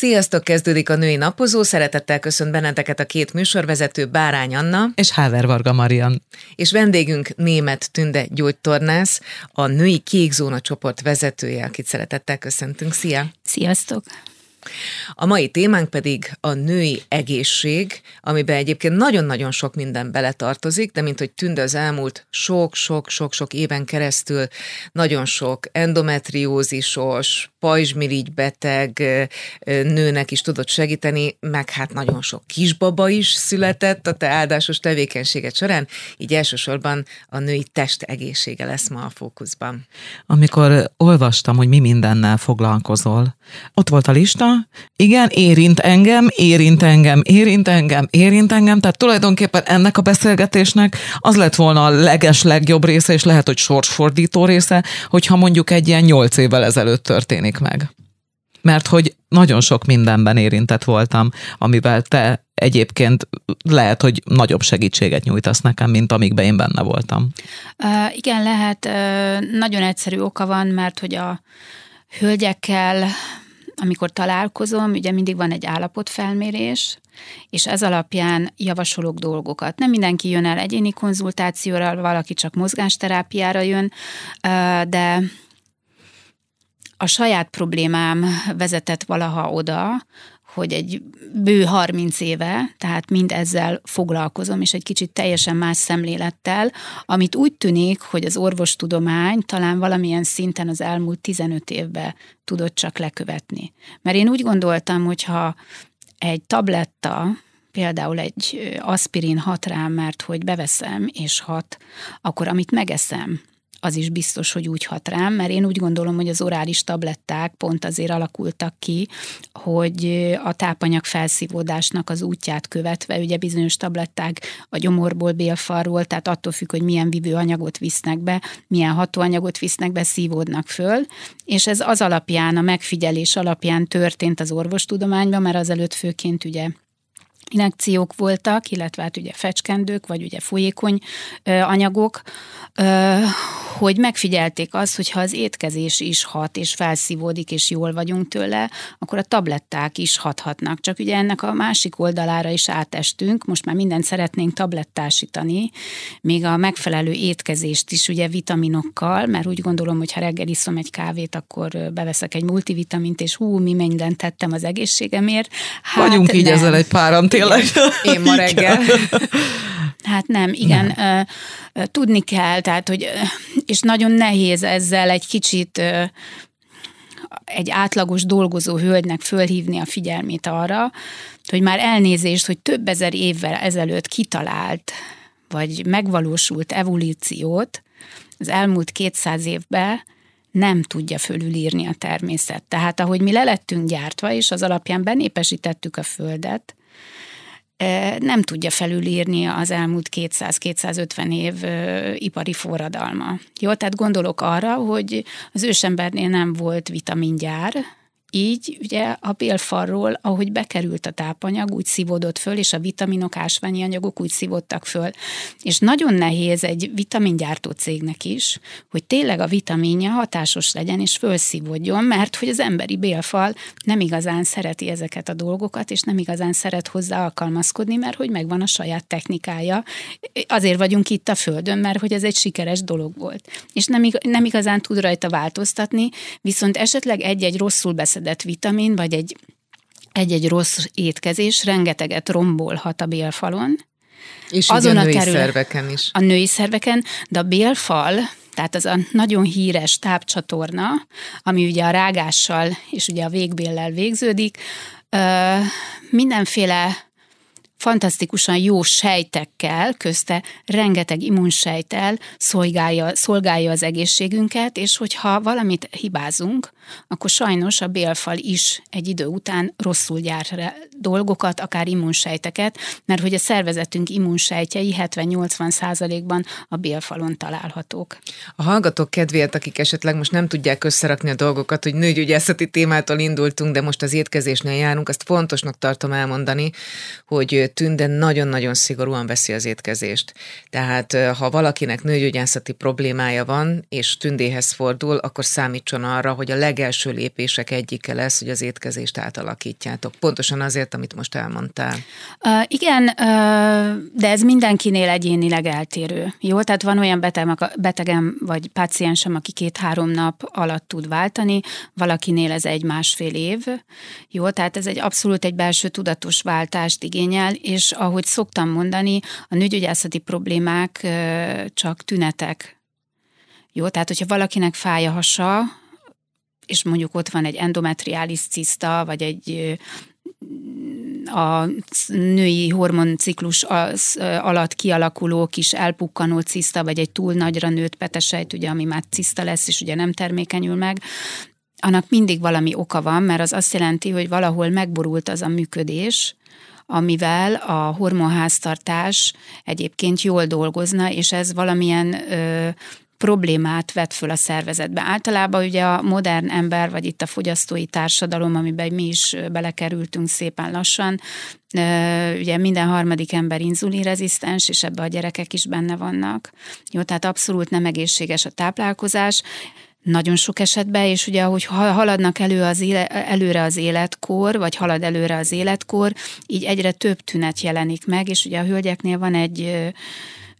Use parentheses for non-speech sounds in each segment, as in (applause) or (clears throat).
Sziasztok, kezdődik a női napozó. Szeretettel köszönt benneteket a két műsorvezető, Bárány Anna és Háver Varga Marian. És vendégünk német Tünde gyógytornász, a női kékzóna csoport vezetője, akit szeretettel köszöntünk. Szia! Sziasztok! A mai témánk pedig a női egészség, amiben egyébként nagyon-nagyon sok minden beletartozik, de mint hogy tűnt az elmúlt sok-sok-sok-sok éven keresztül nagyon sok endometriózisos, pajzsmirigy beteg nőnek is tudott segíteni, meg hát nagyon sok kisbaba is született a te áldásos tevékenységet során, így elsősorban a női test egészsége lesz ma a fókuszban. Amikor olvastam, hogy mi mindennel foglalkozol, ott volt a lista, igen, érint engem, érint engem, érint engem, érint engem, tehát tulajdonképpen ennek a beszélgetésnek az lett volna a leges legjobb része, és lehet, hogy sorsfordító része, hogyha mondjuk egy ilyen nyolc évvel ezelőtt történik meg. Mert hogy nagyon sok mindenben érintett voltam, amivel te egyébként lehet, hogy nagyobb segítséget nyújtasz nekem, mint amikben én benne voltam. Uh, igen, lehet. Uh, nagyon egyszerű oka van, mert hogy a hölgyekkel amikor találkozom, ugye mindig van egy állapotfelmérés, és ez alapján javasolok dolgokat. Nem mindenki jön el egyéni konzultációra, valaki csak mozgásterápiára jön, de a saját problémám vezetett valaha oda, hogy egy bő 30 éve, tehát mind ezzel foglalkozom, és egy kicsit teljesen más szemlélettel, amit úgy tűnik, hogy az orvostudomány talán valamilyen szinten az elmúlt 15 évben tudott csak lekövetni. Mert én úgy gondoltam, hogyha egy tabletta, például egy aspirin hat rám, mert hogy beveszem és hat, akkor amit megeszem, az is biztos, hogy úgy hat rám, mert én úgy gondolom, hogy az orális tabletták pont azért alakultak ki, hogy a tápanyag felszívódásnak az útját követve, ugye bizonyos tabletták a gyomorból, bélfalról, tehát attól függ, hogy milyen vívő anyagot visznek be, milyen hatóanyagot visznek be, szívódnak föl, és ez az alapján, a megfigyelés alapján történt az orvostudományban, mert azelőtt főként ugye inekciók voltak, illetve hát ugye fecskendők, vagy ugye folyékony anyagok, hogy megfigyelték azt, hogy ha az étkezés is hat, és felszívódik, és jól vagyunk tőle, akkor a tabletták is hathatnak. Csak ugye ennek a másik oldalára is átestünk, most már mindent szeretnénk tablettásítani, még a megfelelő étkezést is ugye vitaminokkal, mert úgy gondolom, hogy ha reggel iszom egy kávét, akkor beveszek egy multivitamint, és hú, mi mindent tettem az egészségemért. Hát Vagyunk így nem. ezzel egy páram tényleg. Én ma reggel. (laughs) Hát nem, igen, nem. tudni kell, tehát, hogy, és nagyon nehéz ezzel egy kicsit egy átlagos dolgozó hölgynek fölhívni a figyelmét arra, hogy már elnézést, hogy több ezer évvel ezelőtt kitalált, vagy megvalósult evolúciót az elmúlt 200 évben nem tudja fölülírni a természet. Tehát ahogy mi lelettünk gyártva, és az alapján benépesítettük a Földet, nem tudja felülírni az elmúlt 200-250 év ipari forradalma. Jó, tehát gondolok arra, hogy az ősembernél nem volt vitamingyár, így ugye a bélfalról, ahogy bekerült a tápanyag, úgy szívódott föl, és a vitaminok, ásványi anyagok úgy szívódtak föl. És nagyon nehéz egy vitamingyártó cégnek is, hogy tényleg a vitaminja hatásos legyen és fölszívódjon, mert hogy az emberi bélfal nem igazán szereti ezeket a dolgokat, és nem igazán szeret hozzá alkalmazkodni, mert hogy megvan a saját technikája. Azért vagyunk itt a Földön, mert hogy ez egy sikeres dolog volt. És nem, nem igazán tud rajta változtatni, viszont esetleg egy-egy rosszul beszél beszedett vitamin, vagy egy, egy-egy rossz étkezés rengeteget rombolhat a bélfalon. És Azon a női terület, szerveken is. A női szerveken, de a bélfal, tehát az a nagyon híres tápcsatorna, ami ugye a rágással és ugye a végbéllel végződik, mindenféle fantasztikusan jó sejtekkel, közte rengeteg immunsejtel szolgálja, szolgálja az egészségünket, és hogyha valamit hibázunk, akkor sajnos a bélfal is egy idő után rosszul gyár dolgokat, akár immunsejteket, mert hogy a szervezetünk immunsejtjei 70-80 százalékban a bélfalon találhatók. A hallgatók kedvéért, akik esetleg most nem tudják összerakni a dolgokat, hogy nőgyógyászati témától indultunk, de most az étkezésnél járunk, azt fontosnak tartom elmondani, hogy Tünde nagyon-nagyon szigorúan veszi az étkezést. Tehát ha valakinek nőgyógyászati problémája van, és Tündéhez fordul, akkor számítson arra, hogy a legelső lépések egyike lesz, hogy az étkezést átalakítjátok. Pontosan azért, amit most elmondtál. Uh, igen, uh, de ez mindenkinél egyénileg eltérő. Jó, tehát van olyan beteg, betegem vagy páciensem, aki két-három nap alatt tud váltani, valakinél ez egy-másfél év. Jó, tehát ez egy abszolút egy belső tudatos váltást igényel, és ahogy szoktam mondani, a nőgyógyászati problémák csak tünetek. Jó, tehát hogyha valakinek fáj a hasa, és mondjuk ott van egy endometriális ciszta, vagy egy a női hormonciklus alatt kialakuló kis elpukkanó ciszta, vagy egy túl nagyra nőtt petesejt, ugye, ami már ciszta lesz, és ugye nem termékenyül meg, annak mindig valami oka van, mert az azt jelenti, hogy valahol megborult az a működés, amivel a hormonháztartás egyébként jól dolgozna, és ez valamilyen ö, problémát vet föl a szervezetbe. Általában ugye a modern ember, vagy itt a fogyasztói társadalom, amiben mi is belekerültünk szépen lassan, ugye minden harmadik ember inzulinrezisztens, és ebbe a gyerekek is benne vannak. Jó, tehát abszolút nem egészséges a táplálkozás, nagyon sok esetben, és ugye ahogy haladnak elő az éle, előre az életkor, vagy halad előre az életkor, így egyre több tünet jelenik meg, és ugye a hölgyeknél van egy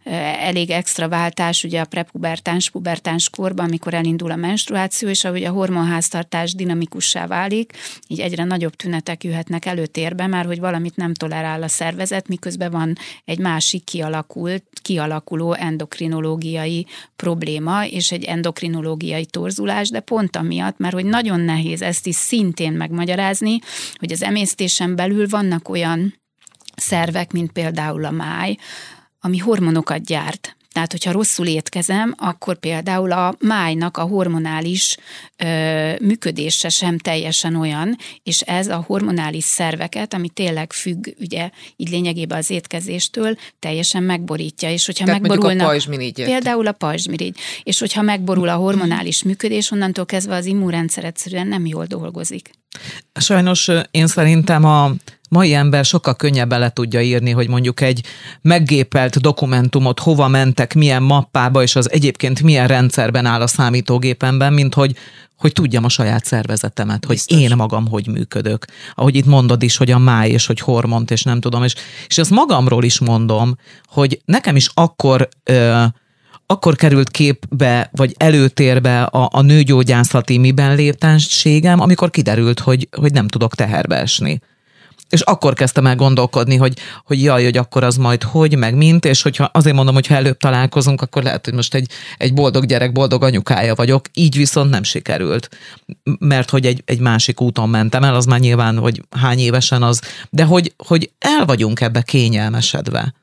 elég extra váltás ugye a prepubertáns, pubertáns korban, amikor elindul a menstruáció, és ahogy a hormonháztartás dinamikussá válik, így egyre nagyobb tünetek jöhetnek előtérbe, már hogy valamit nem tolerál a szervezet, miközben van egy másik kialakult, kialakuló endokrinológiai probléma, és egy endokrinológiai torzulás, de pont amiatt, mert hogy nagyon nehéz ezt is szintén megmagyarázni, hogy az emésztésen belül vannak olyan szervek, mint például a máj, ami hormonokat gyárt. Tehát, hogyha rosszul étkezem, akkor például a májnak a hormonális ö, működése sem teljesen olyan, és ez a hormonális szerveket, ami tényleg függ, ugye, így lényegében az étkezéstől, teljesen megborítja. És hogyha Tehát megborulnak, a. Például a pajzsmirigy. És hogyha megborul a hormonális működés, onnantól kezdve az immunrendszer egyszerűen nem jól dolgozik. Sajnos én szerintem a mai ember sokkal könnyebben le tudja írni, hogy mondjuk egy meggépelt dokumentumot hova mentek, milyen mappába, és az egyébként milyen rendszerben áll a számítógépemben, mint hogy hogy tudjam a saját szervezetemet, hogy Biztos. én magam hogy működök. Ahogy itt mondod is, hogy a máj, és hogy hormont, és nem tudom, és, és ezt magamról is mondom, hogy nekem is akkor ö, akkor került képbe, vagy előtérbe a, a nőgyógyászati miben léptenségem, amikor kiderült, hogy, hogy nem tudok teherbe esni. És akkor kezdtem el gondolkodni, hogy, hogy jaj, hogy akkor az majd hogy, meg mint, és hogyha azért mondom, hogy ha előbb találkozunk, akkor lehet, hogy most egy, egy boldog gyerek, boldog anyukája vagyok, így viszont nem sikerült. Mert hogy egy, egy másik úton mentem el, az már nyilván, hogy hány évesen az, de hogy, hogy el vagyunk ebbe kényelmesedve.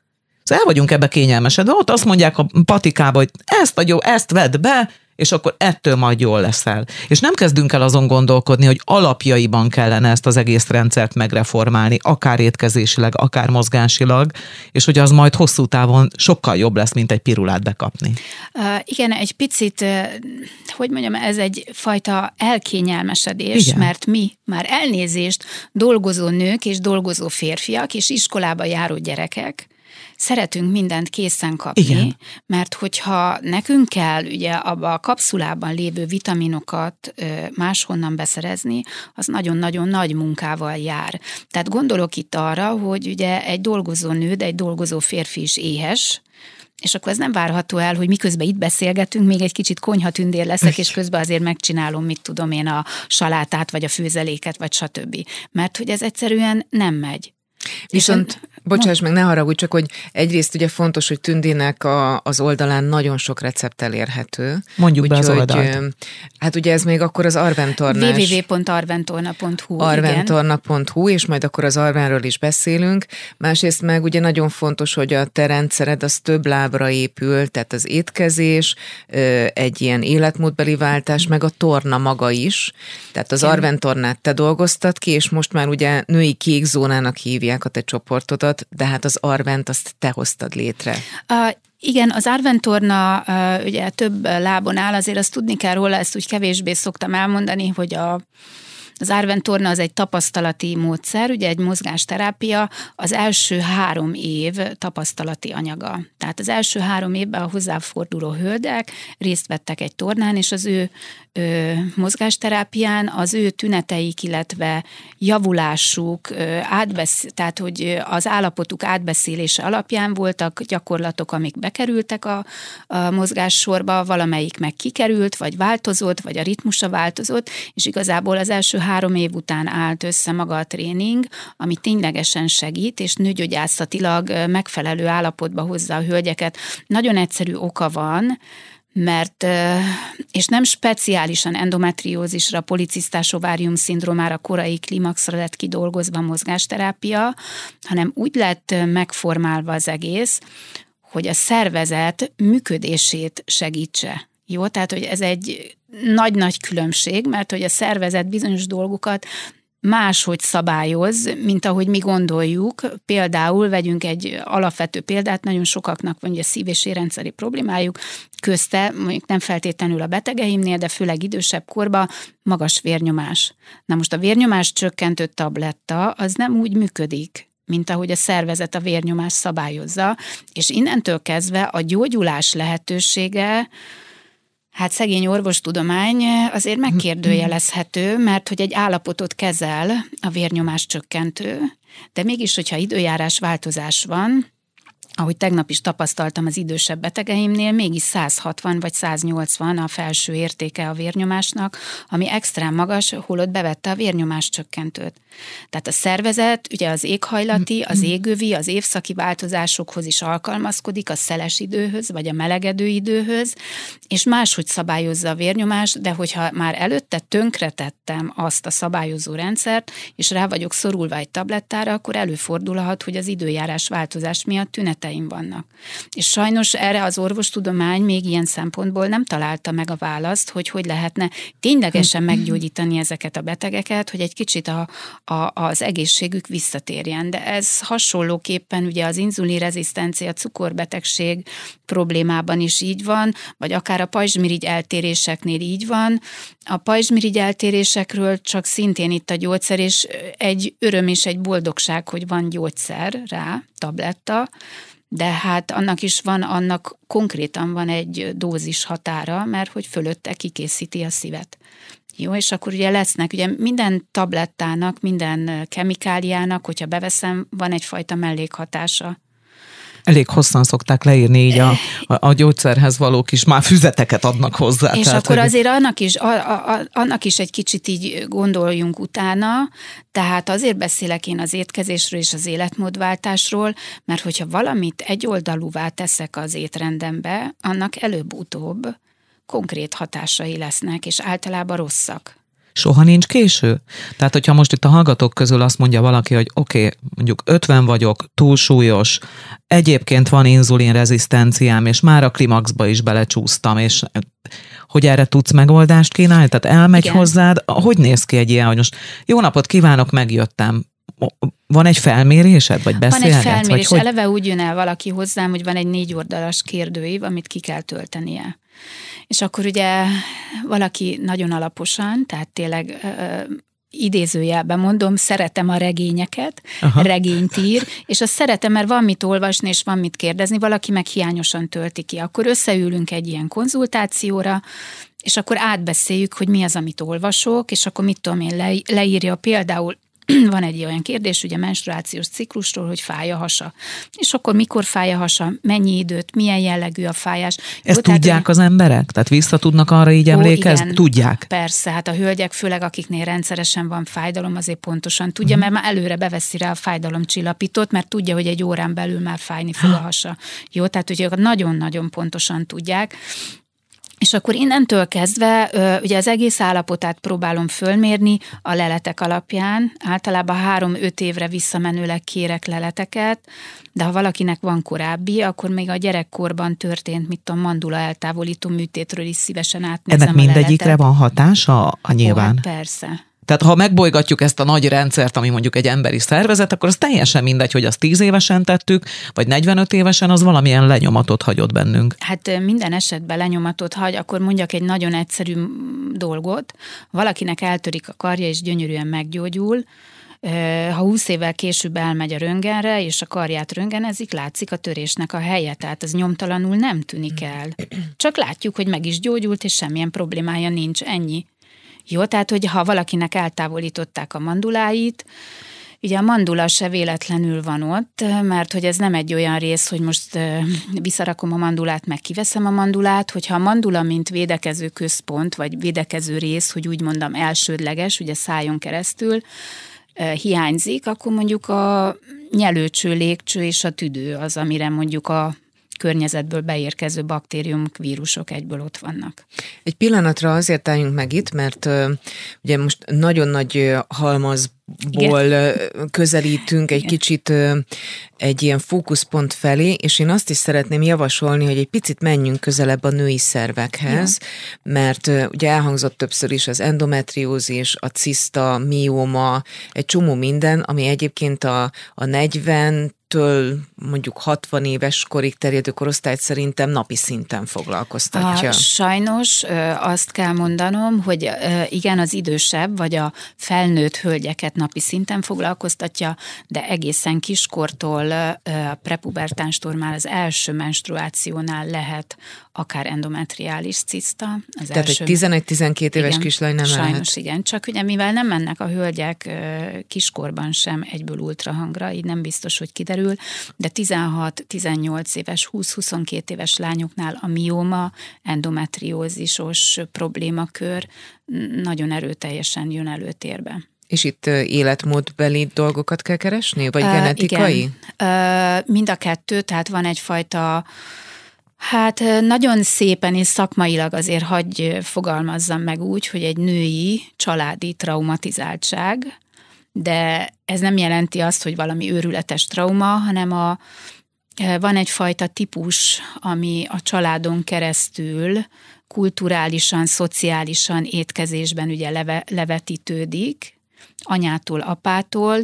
Szóval el vagyunk ebbe kényelmesedve, ott azt mondják a patikába, hogy ezt a jó, ezt vedd be, és akkor ettől majd jól leszel. És nem kezdünk el azon gondolkodni, hogy alapjaiban kellene ezt az egész rendszert megreformálni, akár étkezésileg, akár mozgásilag, és hogy az majd hosszú távon sokkal jobb lesz, mint egy pirulát bekapni. Uh, igen, egy picit, uh, hogy mondjam, ez egy fajta elkényelmesedés, igen. mert mi már elnézést dolgozó nők és dolgozó férfiak és iskolába járó gyerekek, szeretünk mindent készen kapni, Igen. mert hogyha nekünk kell ugye abba a kapszulában lévő vitaminokat máshonnan beszerezni, az nagyon-nagyon nagy munkával jár. Tehát gondolok itt arra, hogy ugye egy dolgozó nő, de egy dolgozó férfi is éhes, és akkor ez nem várható el, hogy miközben itt beszélgetünk, még egy kicsit konyhatündér leszek, és közben azért megcsinálom, mit tudom én, a salátát, vagy a főzeléket, vagy stb. Mert hogy ez egyszerűen nem megy. Viszont, bocsáss meg, ne haragudj, csak hogy egyrészt ugye fontos, hogy Tündének a, az oldalán nagyon sok recept elérhető. Mondjuk úgy, be az oldalt. Hát ugye ez még akkor az Arventornás. www.arventorna.hu Arventorna.hu, és majd akkor az Arvenről is beszélünk. Másrészt meg ugye nagyon fontos, hogy a te rendszered az több lábra épül, tehát az étkezés, egy ilyen életmódbeli váltás, meg a torna maga is. Tehát az Arventornát te dolgoztad ki, és most már ugye női kék zónának hívják hívják a te csoportodat, de hát az Arvent azt te hoztad létre. Uh, igen, az Arventorna uh, ugye több lábon áll, azért azt tudni kell róla, ezt úgy kevésbé szoktam elmondani, hogy a Az Arven torna az egy tapasztalati módszer, ugye egy mozgásterápia az első három év tapasztalati anyaga. Tehát az első három évben a hozzáforduló hölgyek részt vettek egy tornán, és az ő ö, mozgásterápián az ő tüneteik, illetve javulásuk, ö, átbesz, tehát hogy az állapotuk átbeszélése alapján voltak gyakorlatok, amik bekerültek a, a mozgássorba, valamelyik meg kikerült, vagy változott, vagy a ritmusa változott, és igazából az első három év után állt össze maga a tréning, ami ténylegesen segít, és nőgyógyászatilag megfelelő állapotba hozza a hölgyeket. Nagyon egyszerű oka van, mert, és nem speciálisan endometriózisra, policisztás ovárium szindrómára, korai klimaxra lett kidolgozva mozgásterápia, hanem úgy lett megformálva az egész, hogy a szervezet működését segítse. Jó, tehát hogy ez egy nagy-nagy különbség, mert hogy a szervezet bizonyos dolgokat máshogy szabályoz, mint ahogy mi gondoljuk. Például vegyünk egy alapvető példát, nagyon sokaknak van ugye szív- és érrendszeri problémájuk, közte, mondjuk nem feltétlenül a betegeimnél, de főleg idősebb korban magas vérnyomás. Na most a vérnyomás csökkentő tabletta az nem úgy működik, mint ahogy a szervezet a vérnyomás szabályozza, és innentől kezdve a gyógyulás lehetősége Hát szegény orvostudomány azért megkérdőjelezhető, mert hogy egy állapotot kezel a vérnyomás csökkentő, de mégis, hogyha időjárás változás van, ahogy tegnap is tapasztaltam az idősebb betegeimnél, mégis 160 vagy 180 a felső értéke a vérnyomásnak, ami extrém magas, holott bevette a vérnyomás csökkentőt. Tehát a szervezet ugye az éghajlati, az égövi, az évszaki változásokhoz is alkalmazkodik, a szeles időhöz, vagy a melegedő időhöz, és máshogy szabályozza a vérnyomást, de hogyha már előtte tönkretettem azt a szabályozó rendszert, és rá vagyok szorulva egy tablettára, akkor előfordulhat, hogy az időjárás változás miatt tünete ötleteim vannak. És sajnos erre az orvostudomány még ilyen szempontból nem találta meg a választ, hogy hogy lehetne ténylegesen meggyógyítani ezeket a betegeket, hogy egy kicsit a, a, az egészségük visszatérjen. De ez hasonlóképpen ugye az inzulin rezisztencia, cukorbetegség problémában is így van, vagy akár a pajzsmirigy eltéréseknél így van. A pajzsmirigy eltérésekről csak szintén itt a gyógyszer, és egy öröm és egy boldogság, hogy van gyógyszer rá, tabletta, de hát annak is van, annak konkrétan van egy dózis határa, mert hogy fölötte kikészíti a szívet. Jó, és akkor ugye lesznek, ugye minden tablettának, minden kemikáliának, hogyha beveszem, van egyfajta mellékhatása elég hosszan szokták leírni így a, a, a gyógyszerhez való kis már füzeteket adnak hozzá. És tehát, akkor hogy... azért annak is, a, a, annak is egy kicsit így gondoljunk utána, tehát azért beszélek én az étkezésről és az életmódváltásról, mert hogyha valamit egyoldalúvá teszek az étrendembe, annak előbb-utóbb konkrét hatásai lesznek, és általában rosszak soha nincs késő? Tehát, hogyha most itt a hallgatók közül azt mondja valaki, hogy oké, okay, mondjuk 50 vagyok, túlsúlyos, egyébként van inzulinrezisztenciám, és már a klimaxba is belecsúsztam, és hogy erre tudsz megoldást kínálni? Tehát elmegy Igen. hozzád, hogy néz ki egy ilyen, hogy most jó napot kívánok, megjöttem, van egy felmérésed, vagy beszélgetsz? Van egy felmérés, vagy hogy... eleve úgy jön el valaki hozzám, hogy van egy négy oldalas kérdőív, amit ki kell töltenie. És akkor ugye valaki nagyon alaposan, tehát tényleg idézőjelben mondom, szeretem a regényeket, Aha. regényt ír, és azt szeretem, mert van mit olvasni, és van mit kérdezni, valaki meg hiányosan tölti ki. Akkor összeülünk egy ilyen konzultációra, és akkor átbeszéljük, hogy mi az, amit olvasok, és akkor mit tudom én, le, leírja például (clears throat) van egy olyan kérdés, ugye menstruációs ciklusról, hogy fáj a hasa. És akkor mikor fáj a hasa, mennyi időt, milyen jellegű a fájás. Ezt Jó, tudják tehát, az emberek? Tehát vissza tudnak arra így emlékezni? Tudják? Persze, hát a hölgyek, főleg akiknél rendszeresen van fájdalom, azért pontosan tudja, uh-huh. mert már előre beveszi rá a fájdalomcsillapítót, mert tudja, hogy egy órán belül már fájni fog a hasa. Jó, tehát ugye nagyon-nagyon pontosan tudják. És akkor innentől kezdve ugye az egész állapotát próbálom fölmérni a leletek alapján. Általában három-öt évre visszamenőleg kérek leleteket, de ha valakinek van korábbi, akkor még a gyerekkorban történt, mit tudom, mandula eltávolító műtétről is szívesen átnézem Ennek mindegyikre van hatása a nyilván? Ó, hát persze. Tehát ha megbolygatjuk ezt a nagy rendszert, ami mondjuk egy emberi szervezet, akkor az teljesen mindegy, hogy azt 10 évesen tettük, vagy 45 évesen, az valamilyen lenyomatot hagyott bennünk. Hát minden esetben lenyomatot hagy, akkor mondjak egy nagyon egyszerű dolgot. Valakinek eltörik a karja, és gyönyörűen meggyógyul, ha 20 évvel később elmegy a röngenre, és a karját röngenezik, látszik a törésnek a helye, tehát az nyomtalanul nem tűnik el. Csak látjuk, hogy meg is gyógyult, és semmilyen problémája nincs, ennyi. Jó, tehát, hogy ha valakinek eltávolították a manduláit, Ugye a mandula se véletlenül van ott, mert hogy ez nem egy olyan rész, hogy most visszarakom a mandulát, meg kiveszem a mandulát, hogyha a mandula, mint védekező központ, vagy védekező rész, hogy úgy mondom elsődleges, ugye szájon keresztül, hiányzik, akkor mondjuk a nyelőcső, légcső és a tüdő az, amire mondjuk a környezetből beérkező baktériumok, vírusok egyből ott vannak. Egy pillanatra azért álljunk meg itt, mert ugye most nagyon nagy halmaz ból Igen. közelítünk egy Igen. kicsit egy ilyen fókuszpont felé, és én azt is szeretném javasolni, hogy egy picit menjünk közelebb a női szervekhez, ja. mert ugye elhangzott többször is az endometriózis, a ciszta, mióma, egy csomó minden, ami egyébként a, a 40 től mondjuk 60 éves korig terjedő korosztályt szerintem napi szinten foglalkoztatja. A, sajnos azt kell mondanom, hogy igen, az idősebb vagy a felnőtt hölgyeket napi szinten foglalkoztatja, de egészen kiskortól, a prepubertánstól már az első menstruációnál lehet akár endometriális ciszta. Az Tehát első... egy 11-12 éves igen, kislány nem Sajnos lehet. igen, csak ugye mivel nem mennek a hölgyek kiskorban sem egyből ultrahangra, így nem biztos, hogy kiderül, de 16-18 éves, 20-22 éves lányoknál a mióma, endometriózisos problémakör nagyon erőteljesen jön előtérbe. És itt életmódbeli dolgokat kell keresni, vagy uh, genetikai? Igen. Uh, mind a kettő, tehát van egyfajta Hát nagyon szépen és szakmailag azért hagy fogalmazzam meg úgy, hogy egy női családi traumatizáltság, de ez nem jelenti azt, hogy valami őrületes trauma, hanem a, van egyfajta típus, ami a családon keresztül kulturálisan, szociálisan, étkezésben ugye leve, levetítődik, anyától, apától,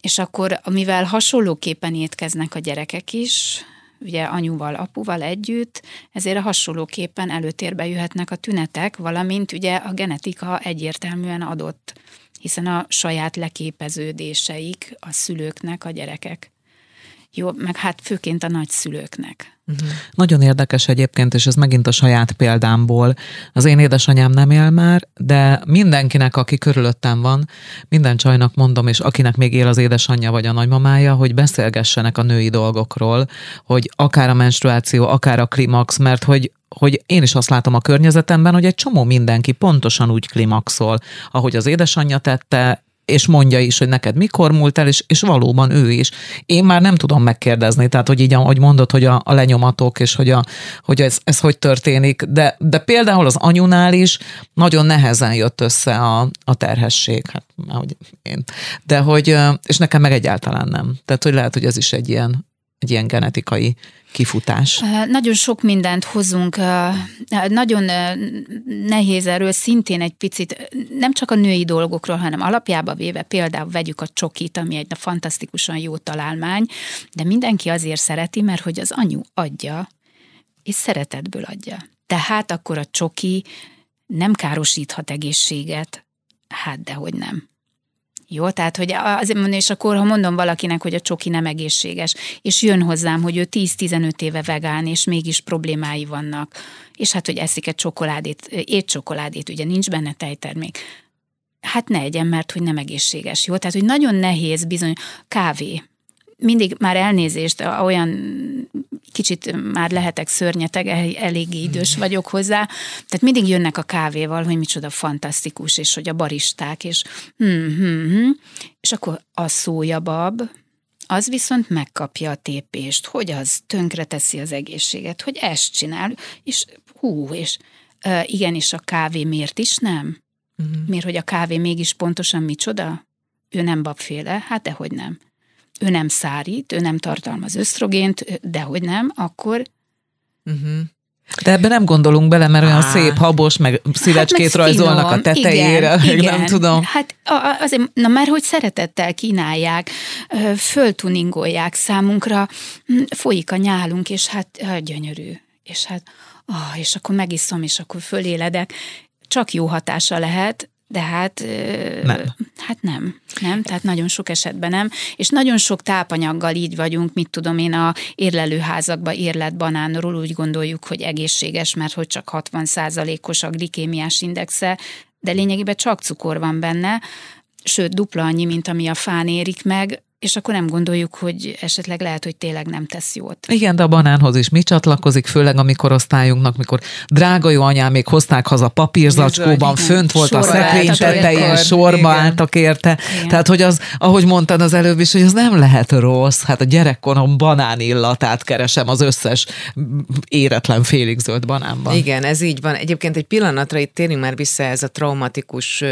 és akkor, mivel hasonlóképpen étkeznek a gyerekek is, ugye anyuval, apuval együtt, ezért hasonlóképpen előtérbe jöhetnek a tünetek, valamint ugye a genetika egyértelműen adott, hiszen a saját leképeződéseik a szülőknek, a gyerekek. Jó, meg hát főként a nagyszülőknek. Uh-huh. Nagyon érdekes egyébként, és ez megint a saját példámból. Az én édesanyám nem él már, de mindenkinek, aki körülöttem van, minden csajnak mondom, és akinek még él az édesanyja vagy a nagymamája, hogy beszélgessenek a női dolgokról, hogy akár a menstruáció, akár a klimax, mert hogy hogy én is azt látom a környezetemben, hogy egy csomó mindenki pontosan úgy klimaxol, ahogy az édesanyja tette, és mondja is, hogy neked mikor múlt el, és, és valóban ő is. Én már nem tudom megkérdezni, tehát hogy így, ahogy mondod, hogy a, a lenyomatok, és hogy, a, hogy ez, ez hogy történik, de, de például az anyunál is nagyon nehezen jött össze a, a terhesség, hát ahogy én. De hogy, és nekem meg egyáltalán nem. Tehát, hogy lehet, hogy ez is egy ilyen, egy ilyen genetikai kifutás? Nagyon sok mindent hozunk, nagyon nehéz erről szintén egy picit, nem csak a női dolgokról, hanem alapjába véve például vegyük a csokit, ami egy fantasztikusan jó találmány, de mindenki azért szereti, mert hogy az anyu adja, és szeretetből adja. Tehát akkor a csoki nem károsíthat egészséget, hát dehogy nem. Jó, tehát hogy azért mondom, és akkor ha mondom valakinek, hogy a csoki nem egészséges, és jön hozzám, hogy ő 10-15 éve vegán, és mégis problémái vannak, és hát, hogy eszik egy csokoládét, étcsokoládét, ugye nincs benne tejtermék, hát ne egyen, mert hogy nem egészséges, jó? Tehát, hogy nagyon nehéz bizony, kávé, mindig már elnézést, olyan kicsit már lehetek szörnyeteg, eléggé idős hmm. vagyok hozzá, tehát mindig jönnek a kávéval, hogy micsoda fantasztikus, és hogy a baristák, és hm, hm, hm, és akkor a szójabab, az viszont megkapja a tépést, hogy az tönkre teszi az egészséget, hogy ezt csinál, és hú, és uh, igen, és a kávé miért is nem? Uh-huh. Miért, hogy a kávé mégis pontosan micsoda? Ő nem babféle? Hát dehogy nem ő nem szárít, ő nem tartalmaz ösztrogént, de hogy nem, akkor uh-huh. De ebben nem gondolunk bele, mert olyan Á. szép, habos, meg szívecskét hát, rajzolnak finom. a tetejére, (laughs) igen, igen. nem tudom. Hát azért, na már hogy szeretettel kínálják, föltuningolják számunkra, hm, folyik a nyálunk, és hát gyönyörű. És hát, oh, és akkor megiszom, és akkor föléledek. Csak jó hatása lehet, de hát nem. hát nem, nem, tehát nagyon sok esetben nem, és nagyon sok tápanyaggal így vagyunk, mit tudom én, a érlelőházakban érlet banánról úgy gondoljuk, hogy egészséges, mert hogy csak 60 os a glikémiás indexe, de lényegében csak cukor van benne, sőt dupla annyi, mint ami a fán érik meg, és akkor nem gondoljuk, hogy esetleg lehet, hogy tényleg nem tesz jót. Igen, de a banánhoz is mi csatlakozik, főleg a mi korosztályunknak, mikor drága jó anyám még hozták haza papírzacskóban, Bizony, fönt volt sorba a szekrény tetején, sorba igen. álltak érte. Igen. Tehát, hogy az, ahogy mondtad az előbb is, hogy az nem lehet rossz. Hát a gyerekkorom banán illatát keresem az összes éretlen félig zöld banánban. Igen, ez így van. Egyébként egy pillanatra itt térjünk már vissza ez a traumatikus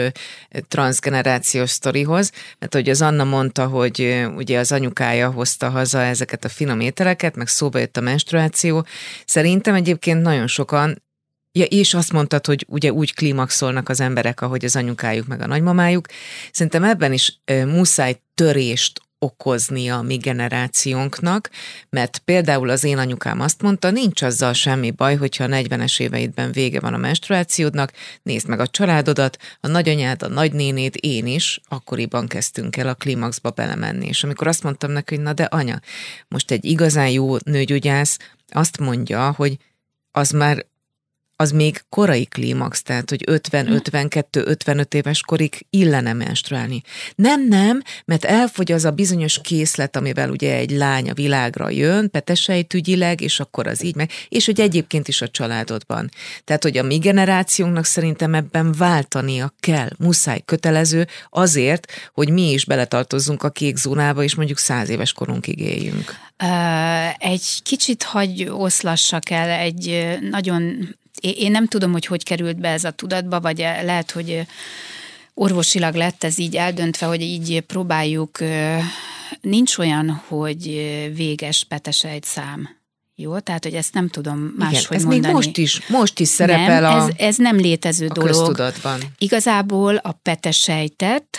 transgenerációs sztorihoz, mert hogy az Anna mondta, hogy ugye az anyukája hozta haza ezeket a finom ételeket, meg szóba jött a menstruáció. Szerintem egyébként nagyon sokan Ja, és azt mondtad, hogy ugye úgy klímaxolnak az emberek, ahogy az anyukájuk meg a nagymamájuk. Szerintem ebben is muszáj törést okozni a mi generációnknak, mert például az én anyukám azt mondta, nincs azzal semmi baj, hogyha a 40-es éveidben vége van a menstruációdnak, nézd meg a családodat, a nagyanyád, a nagynénéd, én is, akkoriban kezdtünk el a klímaxba belemenni. És amikor azt mondtam neki, hogy na de anya, most egy igazán jó nőgyógyász azt mondja, hogy az már az még korai klímax, tehát hogy 50, 52, 55 éves korig illene menstruálni. Nem, nem, mert elfogy az a bizonyos készlet, amivel ugye egy lány a világra jön, petesejtügyileg, és akkor az így meg, és hogy egyébként is a családodban. Tehát, hogy a mi generációnknak szerintem ebben váltania kell, muszáj, kötelező, azért, hogy mi is beletartozzunk a kék zónába, és mondjuk száz éves korunkig éljünk. Egy kicsit hagy oszlassak el egy nagyon én nem tudom, hogy hogy került be ez a tudatba, vagy lehet, hogy orvosilag lett ez így eldöntve, hogy így próbáljuk, nincs olyan, hogy véges petesejt szám. Jó, tehát, hogy ezt nem tudom máshogy ez mondani. még most is, most is szerepel nem, a ez, ez nem létező a dolog. Köztudatban. Igazából a petesejtet,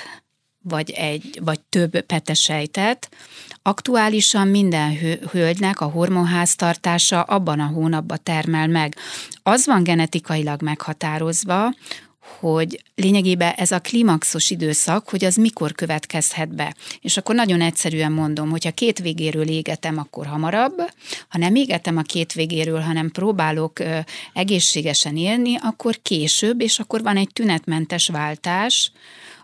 vagy, egy, vagy több petesejtet Aktuálisan minden hölgynek a hormonháztartása abban a hónapban termel meg. Az van genetikailag meghatározva, hogy lényegében ez a klimaxos időszak, hogy az mikor következhet be. És akkor nagyon egyszerűen mondom, hogyha két végéről égetem, akkor hamarabb, ha nem égetem a két végéről, hanem próbálok egészségesen élni, akkor később, és akkor van egy tünetmentes váltás,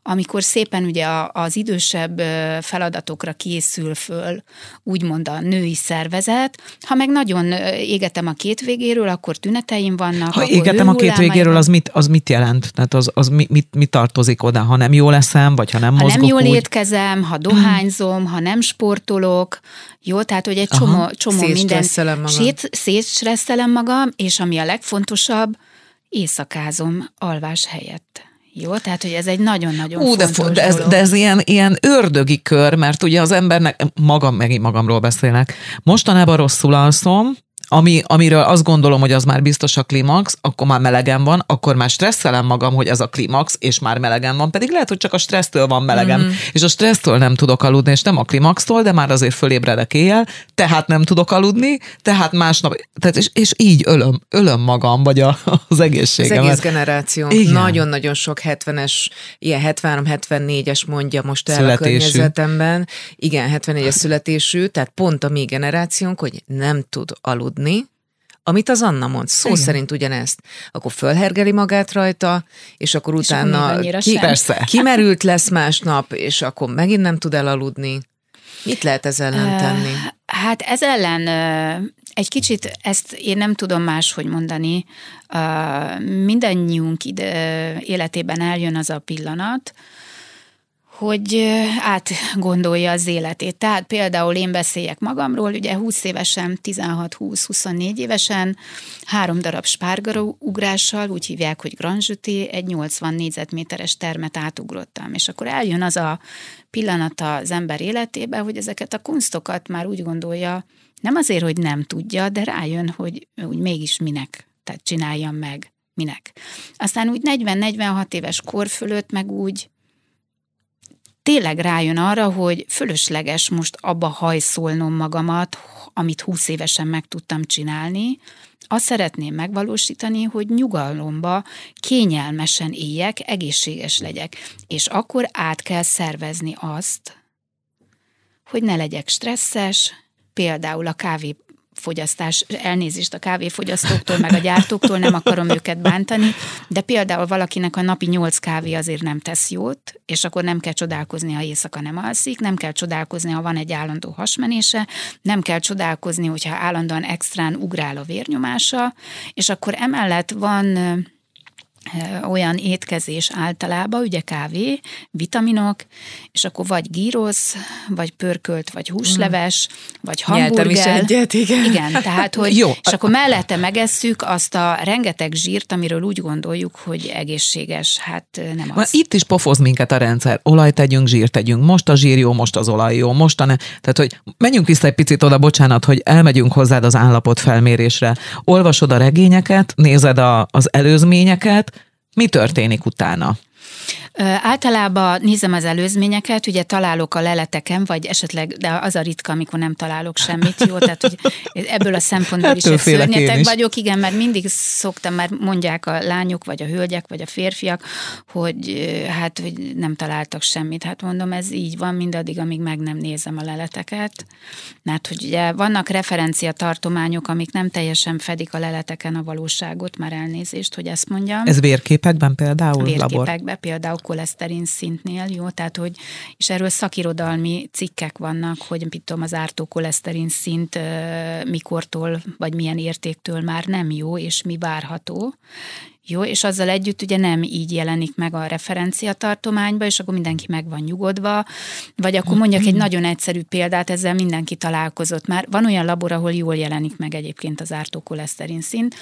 amikor szépen ugye az idősebb feladatokra készül föl, úgymond a női szervezet, ha meg nagyon égetem a két végéről, akkor tüneteim vannak. Ha égetem a két végéről, az mit, az mit jelent? Tehát az, az mi, mit, mit tartozik oda? Ha nem jól eszem, vagy ha nem ha mozgok nem jól úgy? étkezem, ha dohányzom, ha nem sportolok, jó, tehát hogy egy csomó, csomó minden. magam. Szétstresszelem magam, és ami a legfontosabb, éjszakázom alvás helyett. Jó, tehát hogy ez egy nagyon-nagyon Ú, de, fontos de, ez, de ez ilyen, ilyen ördögi kör, mert ugye az embernek, magam, megint magamról beszélek, mostanában rosszul alszom, ami, amiről azt gondolom, hogy az már biztos a klimax, akkor már melegen van, akkor már stresszelem magam, hogy ez a klimax, és már melegen van, pedig lehet, hogy csak a stressztől van melegem, mm. és a stressztől nem tudok aludni, és nem a klimaxtól, de már azért fölébredek éjjel, tehát nem tudok aludni, tehát másnap, tehát és, és így ölöm, ölöm magam, vagy a, az egészségemet. Az egész generáció. Nagyon-nagyon sok 70-es, ilyen 73-74-es mondja most el születésű. a környezetemben. Igen, 74-es születésű, tehát pont a mi generációnk, hogy nem tud aludni aludni, amit az Anna mond, szó Igen. szerint ugyanezt. Akkor fölhergeli magát rajta, és akkor és utána akkor ki, persze. kimerült lesz másnap, és akkor megint nem tud elaludni. Mit lehet ez ellen tenni? Hát ez ellen egy kicsit ezt én nem tudom máshogy mondani. Mindannyiunk ide, életében eljön az a pillanat, hogy átgondolja az életét. Tehát például én beszéljek magamról, ugye 20 évesen, 16-20-24 évesen három darab spárgarugrással, úgy hívják, hogy granzsüti, egy 80 négyzetméteres termet átugrottam. És akkor eljön az a pillanat az ember életébe, hogy ezeket a kunstokat már úgy gondolja, nem azért, hogy nem tudja, de rájön, hogy úgy mégis minek, tehát csináljam meg, minek. Aztán úgy 40-46 éves kor fölött meg úgy tényleg rájön arra, hogy fölösleges most abba hajszolnom magamat, amit 20 évesen meg tudtam csinálni, azt szeretném megvalósítani, hogy nyugalomba, kényelmesen éljek, egészséges legyek. És akkor át kell szervezni azt, hogy ne legyek stresszes, például a kávé fogyasztás, elnézést a kávéfogyasztóktól, meg a gyártóktól, nem akarom őket bántani, de például valakinek a napi nyolc kávé azért nem tesz jót, és akkor nem kell csodálkozni, ha éjszaka nem alszik, nem kell csodálkozni, ha van egy állandó hasmenése, nem kell csodálkozni, hogyha állandóan extrán ugrál a vérnyomása, és akkor emellett van olyan étkezés általában, ugye kávé, vitaminok, és akkor vagy gírosz, vagy pörkölt, vagy húsleves, vagy hamburger. is egyet, igen. Igen, tehát, hogy, (laughs) Jó. és akkor mellette megesszük azt a rengeteg zsírt, amiről úgy gondoljuk, hogy egészséges, hát nem az. Itt is pofoz minket a rendszer. Olaj tegyünk, zsírt tegyünk. Most a zsír jó, most az olaj jó, most a ne. Tehát, hogy menjünk vissza egy picit oda, bocsánat, hogy elmegyünk hozzád az állapot felmérésre. Olvasod a regényeket, nézed a, az előzményeket, mi történik utána? Általában nézem az előzményeket, ugye találok a leleteken, vagy esetleg, de az a ritka, amikor nem találok semmit, jó? Tehát hogy ebből a szempontból is egy szörnyetek vagyok, igen, mert mindig szoktam, már mondják a lányok, vagy a hölgyek, vagy a férfiak, hogy hát, hogy nem találtak semmit. Hát mondom, ez így van mindaddig, amíg meg nem nézem a leleteket. Mert hogy ugye vannak referencia tartományok, amik nem teljesen fedik a leleteken a valóságot, már elnézést, hogy ezt mondjam. Ez vérképekben például? Vérképekben labor? például koleszterin szintnél, jó, tehát hogy, és erről szakirodalmi cikkek vannak, hogy mit tudom, az ártó koleszterin szint mikortól, vagy milyen értéktől már nem jó, és mi várható, jó, és azzal együtt ugye nem így jelenik meg a referencia tartományba, és akkor mindenki meg van nyugodva, vagy akkor mondjak egy nagyon egyszerű példát, ezzel mindenki találkozott már. Van olyan labor, ahol jól jelenik meg egyébként az ártó koleszterin szint,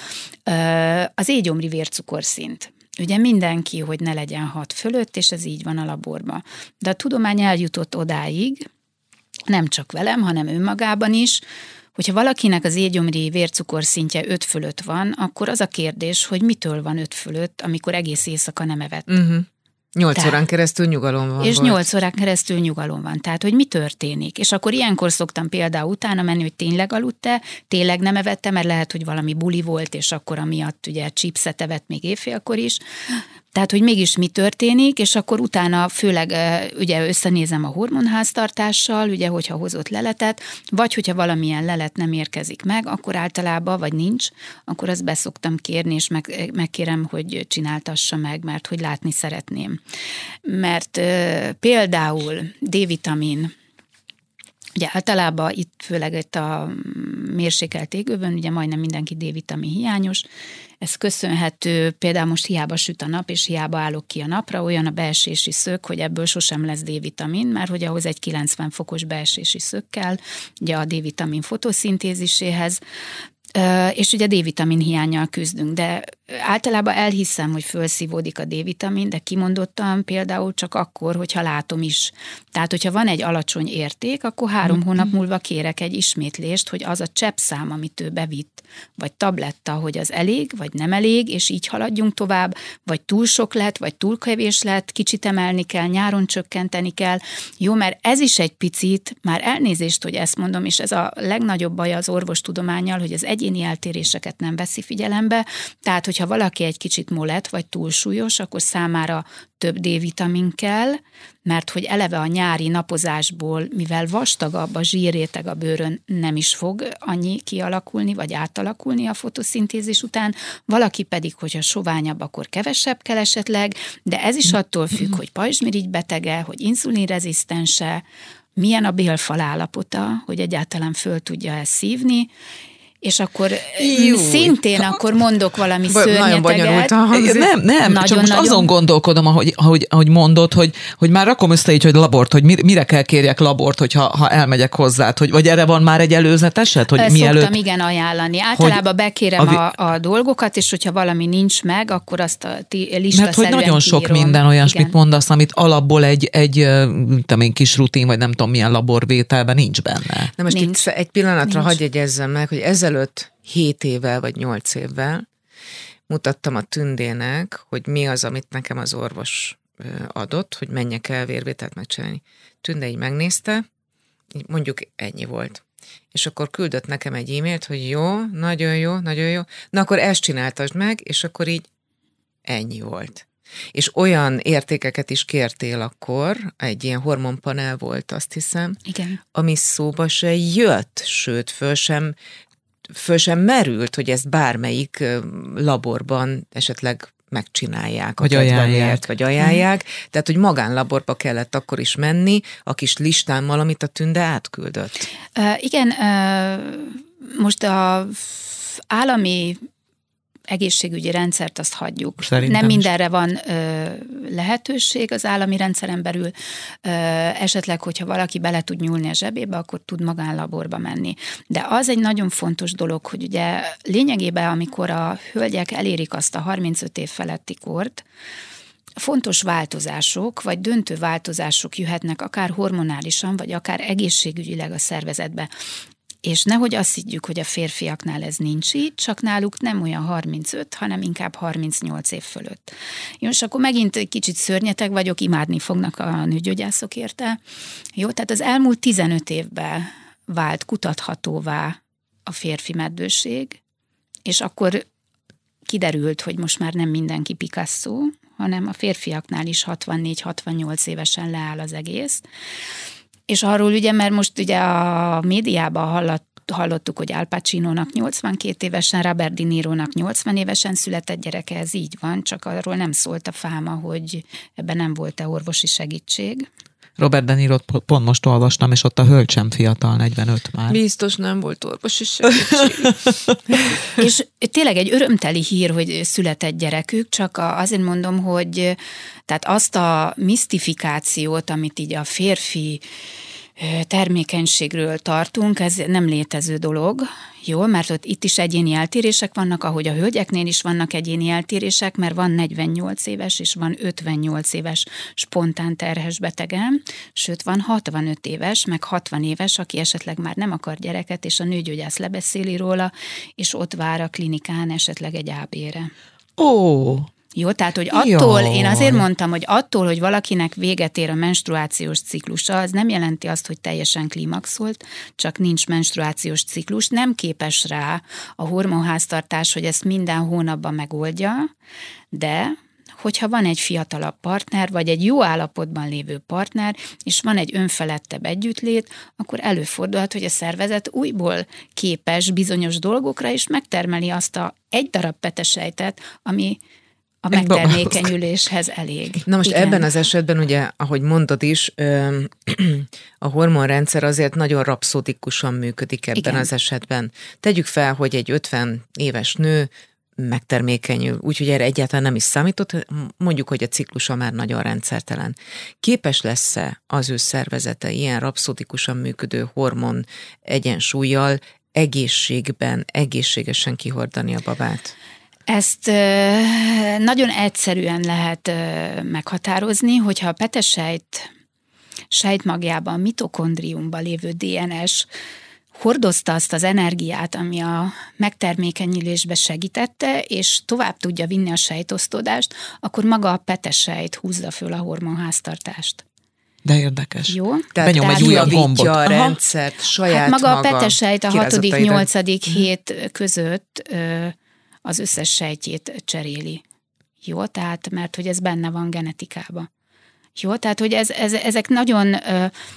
az égyomri vércukorszint. Ugye mindenki, hogy ne legyen hat fölött, és ez így van a laborban. De a tudomány eljutott odáig, nem csak velem, hanem önmagában is, hogyha valakinek az égyomri vércukor szintje 5 fölött van, akkor az a kérdés, hogy mitől van 5 fölött, amikor egész éjszaka nem evett. Uh-huh. Nyolc Tehát, órán keresztül nyugalom van. És nyolc órán keresztül nyugalom van. Tehát, hogy mi történik. És akkor ilyenkor szoktam például utána menni, hogy tényleg aludt-e, tényleg nem evette, mert lehet, hogy valami buli volt, és akkor amiatt ugye chipset evett még éjfélkor is, tehát, hogy mégis mi történik, és akkor utána főleg ugye összenézem a hormonháztartással, ugye, hogyha hozott leletet, vagy hogyha valamilyen lelet nem érkezik meg, akkor általában, vagy nincs, akkor azt beszoktam kérni, és meg, megkérem, hogy csináltassa meg, mert hogy látni szeretném. Mert például D-vitamin, Ugye általában itt, főleg itt a mérsékelt égőben, ugye majdnem mindenki D-vitamin hiányos, ez köszönhető, például most hiába süt a nap, és hiába állok ki a napra, olyan a beesési szög, hogy ebből sosem lesz D-vitamin, mert hogy ahhoz egy 90 fokos beesési szög kell, ugye a D-vitamin fotoszintéziséhez, és ugye D-vitamin hiányjal küzdünk, de általában elhiszem, hogy felszívódik a D-vitamin, de kimondottam például csak akkor, hogyha látom is. Tehát, hogyha van egy alacsony érték, akkor három mm-hmm. hónap múlva kérek egy ismétlést, hogy az a cseppszám, amit ő bevitt, vagy tabletta, hogy az elég, vagy nem elég, és így haladjunk tovább, vagy túl sok lett, vagy túl kevés lett, kicsit emelni kell, nyáron csökkenteni kell. Jó, mert ez is egy picit, már elnézést, hogy ezt mondom, és ez a legnagyobb baj az orvostudományjal, hogy az egyéni eltéréseket nem veszi figyelembe, tehát hogyha valaki egy kicsit molet vagy túlsúlyos, akkor számára több D-vitamin kell, mert hogy eleve a nyári napozásból, mivel vastagabb a zsírréteg a bőrön, nem is fog annyi kialakulni, vagy átalakulni a fotoszintézis után, valaki pedig, hogyha soványabb, akkor kevesebb kell esetleg, de ez is attól függ, hogy pajzsmirigy betege, hogy inzulinrezisztense, milyen a bélfal állapota, hogy egyáltalán föl tudja ezt szívni, és akkor Júj. szintén akkor mondok valami Ba- szörnyeteget. Nagyon Nem, nem, nagyon, csak most nagyon... azon gondolkodom, ahogy, ahogy, ahogy mondod, hogy, hogy már rakom össze így, hogy labort, hogy mire kell kérjek labort, hogyha ha elmegyek hozzá, hogy, vagy erre van már egy előzet eset? Hogy Szoktam mielőtt, igen ajánlani. Általában bekérem a, a, a dolgokat, és hogyha valami nincs meg, akkor azt a lista Mert hogy nagyon sok minden olyasmit mondasz, amit alapból egy, egy tudom én, kis rutin, vagy nem tudom milyen laborvételben nincs benne. Na most nincs. itt egy pillanatra nincs. hagyj egyezzem meg, hogy ezelőtt 7 évvel vagy 8 évvel mutattam a tündének, hogy mi az, amit nekem az orvos adott, hogy menjek el vérvételt megcsinálni. Tünde így megnézte, mondjuk ennyi volt. És akkor küldött nekem egy e-mailt, hogy jó, nagyon jó, nagyon jó, na akkor ezt csináltasd meg, és akkor így ennyi volt. És olyan értékeket is kértél akkor, egy ilyen hormonpanel volt, azt hiszem, Igen. ami szóba se jött, sőt, föl sem, föl sem merült, hogy ezt bármelyik laborban esetleg megcsinálják, vagy ajánlják. vagy ajánlják. Tehát, hogy magánlaborba kellett akkor is menni, a kis listámmal, amit a tünde átküldött. Uh, igen, uh, most a állami egészségügyi rendszert azt hagyjuk. Szerintem Nem mindenre is. van ö, lehetőség az állami rendszeren belül. Ö, esetleg, hogyha valaki bele tud nyúlni a zsebébe, akkor tud magánlaborba menni. De az egy nagyon fontos dolog, hogy ugye lényegében, amikor a hölgyek elérik azt a 35 év feletti kort, fontos változások, vagy döntő változások jöhetnek akár hormonálisan, vagy akár egészségügyileg a szervezetbe. És nehogy azt higgyük, hogy a férfiaknál ez nincs így, csak náluk nem olyan 35, hanem inkább 38 év fölött. Jó, és akkor megint egy kicsit szörnyeteg vagyok, imádni fognak a nőgyógyászok érte. Jó, tehát az elmúlt 15 évben vált kutathatóvá a férfi meddőség, és akkor kiderült, hogy most már nem mindenki Picasso, hanem a férfiaknál is 64-68 évesen leáll az egész. És arról ugye, mert most ugye a médiában hallott, hallottuk, hogy Al Pacino-nak 82 évesen, Robert De Niro-nak 80 évesen született gyereke, ez így van, csak arról nem szólt a fáma, hogy ebben nem volt-e orvosi segítség. Robert De Niro pont most olvastam, és ott a hölgy sem fiatal, 45 már. Biztos nem volt orvosi segítség. (laughs) és tényleg egy örömteli hír, hogy született gyerekük, csak azért mondom, hogy tehát azt a misztifikációt, amit így a férfi termékenységről tartunk, ez nem létező dolog, jó, mert ott itt is egyéni eltérések vannak, ahogy a hölgyeknél is vannak egyéni eltérések, mert van 48 éves és van 58 éves spontán terhes betegem, sőt van 65 éves, meg 60 éves, aki esetleg már nem akar gyereket, és a nőgyógyász lebeszéli róla, és ott vár a klinikán esetleg egy ábére. Ó, jó, tehát, hogy attól, Jaj. én azért mondtam, hogy attól, hogy valakinek véget ér a menstruációs ciklusa, az nem jelenti azt, hogy teljesen klímaxolt, csak nincs menstruációs ciklus, nem képes rá a hormonháztartás, hogy ezt minden hónapban megoldja, de hogyha van egy fiatalabb partner, vagy egy jó állapotban lévő partner, és van egy önfelettebb együttlét, akkor előfordulhat, hogy a szervezet újból képes bizonyos dolgokra, és megtermeli azt a egy darab petesejtet, ami a megtermékenyüléshez elég. Na most Igen. ebben az esetben ugye, ahogy mondod is, (clears throat) a hormonrendszer azért nagyon rapszódikusan működik ebben Igen. az esetben. Tegyük fel, hogy egy 50 éves nő megtermékenyül, úgyhogy erre egyáltalán nem is számított, mondjuk, hogy a ciklusa már nagyon rendszertelen. Képes lesz-e az ő szervezete ilyen rapszódikusan működő hormon egyensúlyjal egészségben, egészségesen kihordani a babát? Ezt nagyon egyszerűen lehet meghatározni, hogyha a petesejt sejtmagjában, mitokondriumban lévő DNS hordozta azt az energiát, ami a megtermékenyülésbe segítette, és tovább tudja vinni a sejtosztódást, akkor maga a petesejt húzza föl a hormonháztartást. De érdekes. Jó? Tehát Benyom egy újabb gombot. a rendszert saját hát maga, maga a petesejt a hatodik, nyolcadik hét között ö, az összes sejtjét cseréli. Jó, tehát mert hogy ez benne van genetikában. Jó, tehát hogy ez, ez, ezek nagyon,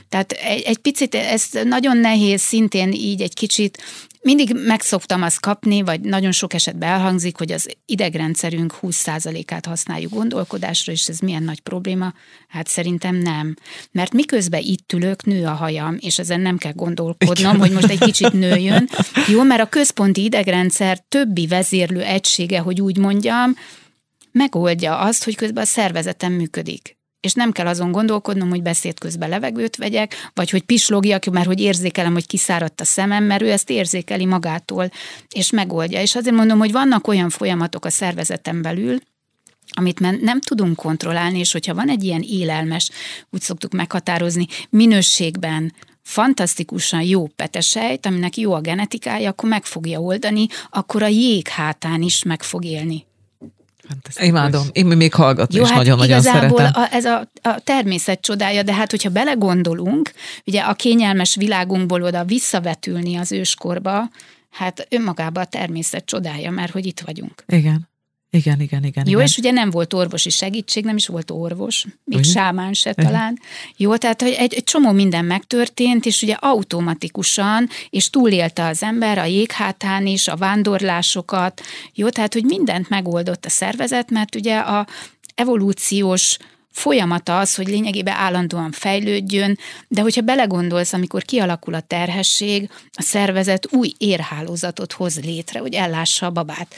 tehát egy, egy picit, ez nagyon nehéz szintén így egy kicsit mindig megszoktam azt kapni, vagy nagyon sok esetben elhangzik, hogy az idegrendszerünk 20%-át használjuk gondolkodásra, és ez milyen nagy probléma? Hát szerintem nem. Mert miközben itt ülök, nő a hajam, és ezen nem kell gondolkodnom, hogy most egy kicsit nőjön. (laughs) Jó, mert a központi idegrendszer többi vezérlő egysége, hogy úgy mondjam, megoldja azt, hogy közben a szervezetem működik és nem kell azon gondolkodnom, hogy beszéd közben levegőt vegyek, vagy hogy pislogjak, mert hogy érzékelem, hogy kiszáradt a szemem, mert ő ezt érzékeli magától, és megoldja. És azért mondom, hogy vannak olyan folyamatok a szervezetem belül, amit nem tudunk kontrollálni, és hogyha van egy ilyen élelmes, úgy szoktuk meghatározni, minőségben, fantasztikusan jó petesejt, aminek jó a genetikája, akkor meg fogja oldani, akkor a jég hátán is meg fog élni. Imádom. Én még hallgatni Jó, is hát nagyon-nagyon szeretem. A, ez a, a természet csodája, de hát hogyha belegondolunk, ugye a kényelmes világunkból oda visszavetülni az őskorba, hát önmagában a természet csodája, mert hogy itt vagyunk. Igen. Igen, igen, igen. Jó, igen. és ugye nem volt orvosi segítség, nem is volt orvos, még ugye? sámán se talán. Jó, tehát hogy egy, egy csomó minden megtörtént, és ugye automatikusan, és túlélte az ember a jéghátán is, a vándorlásokat. Jó, tehát hogy mindent megoldott a szervezet, mert ugye a evolúciós folyamata az, hogy lényegében állandóan fejlődjön, de hogyha belegondolsz, amikor kialakul a terhesség, a szervezet új érhálózatot hoz létre, hogy ellássa a babát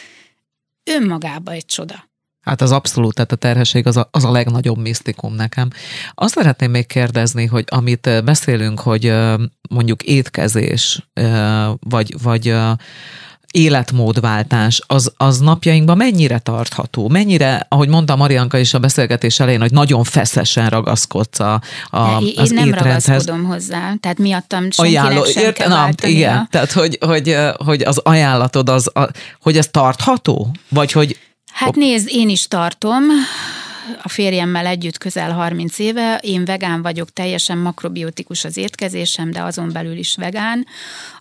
önmagában egy csoda. Hát az abszolút, tehát a terhesség az a, az a legnagyobb misztikum nekem. Azt szeretném még kérdezni, hogy amit beszélünk, hogy mondjuk étkezés, vagy, vagy életmódváltás, az, az napjainkban mennyire tartható? Mennyire, ahogy mondta Marianka is a beszélgetés elején, hogy nagyon feszesen ragaszkodsz a, a, én az nem ragaszkodom hozzá, tehát miattam senkinek Ajánló, sem érte, kell nem, Igen, tehát hogy, hogy, hogy az ajánlatod, az, a, hogy ez tartható? Vagy hogy Hát nézd, én is tartom, a férjemmel együtt közel 30 éve, én vegán vagyok, teljesen makrobiotikus az étkezésem, de azon belül is vegán.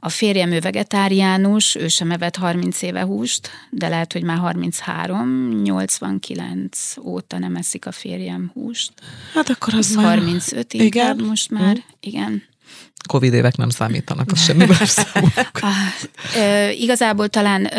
A férjem ő vegetáriánus, ő sem evett 30 éve húst, de lehet, hogy már 33, 89 óta nem eszik a férjem húst. Hát akkor az 35 már... inkább igen? most már, igen. Covid évek nem számítanak, az semmiben (laughs) Igazából talán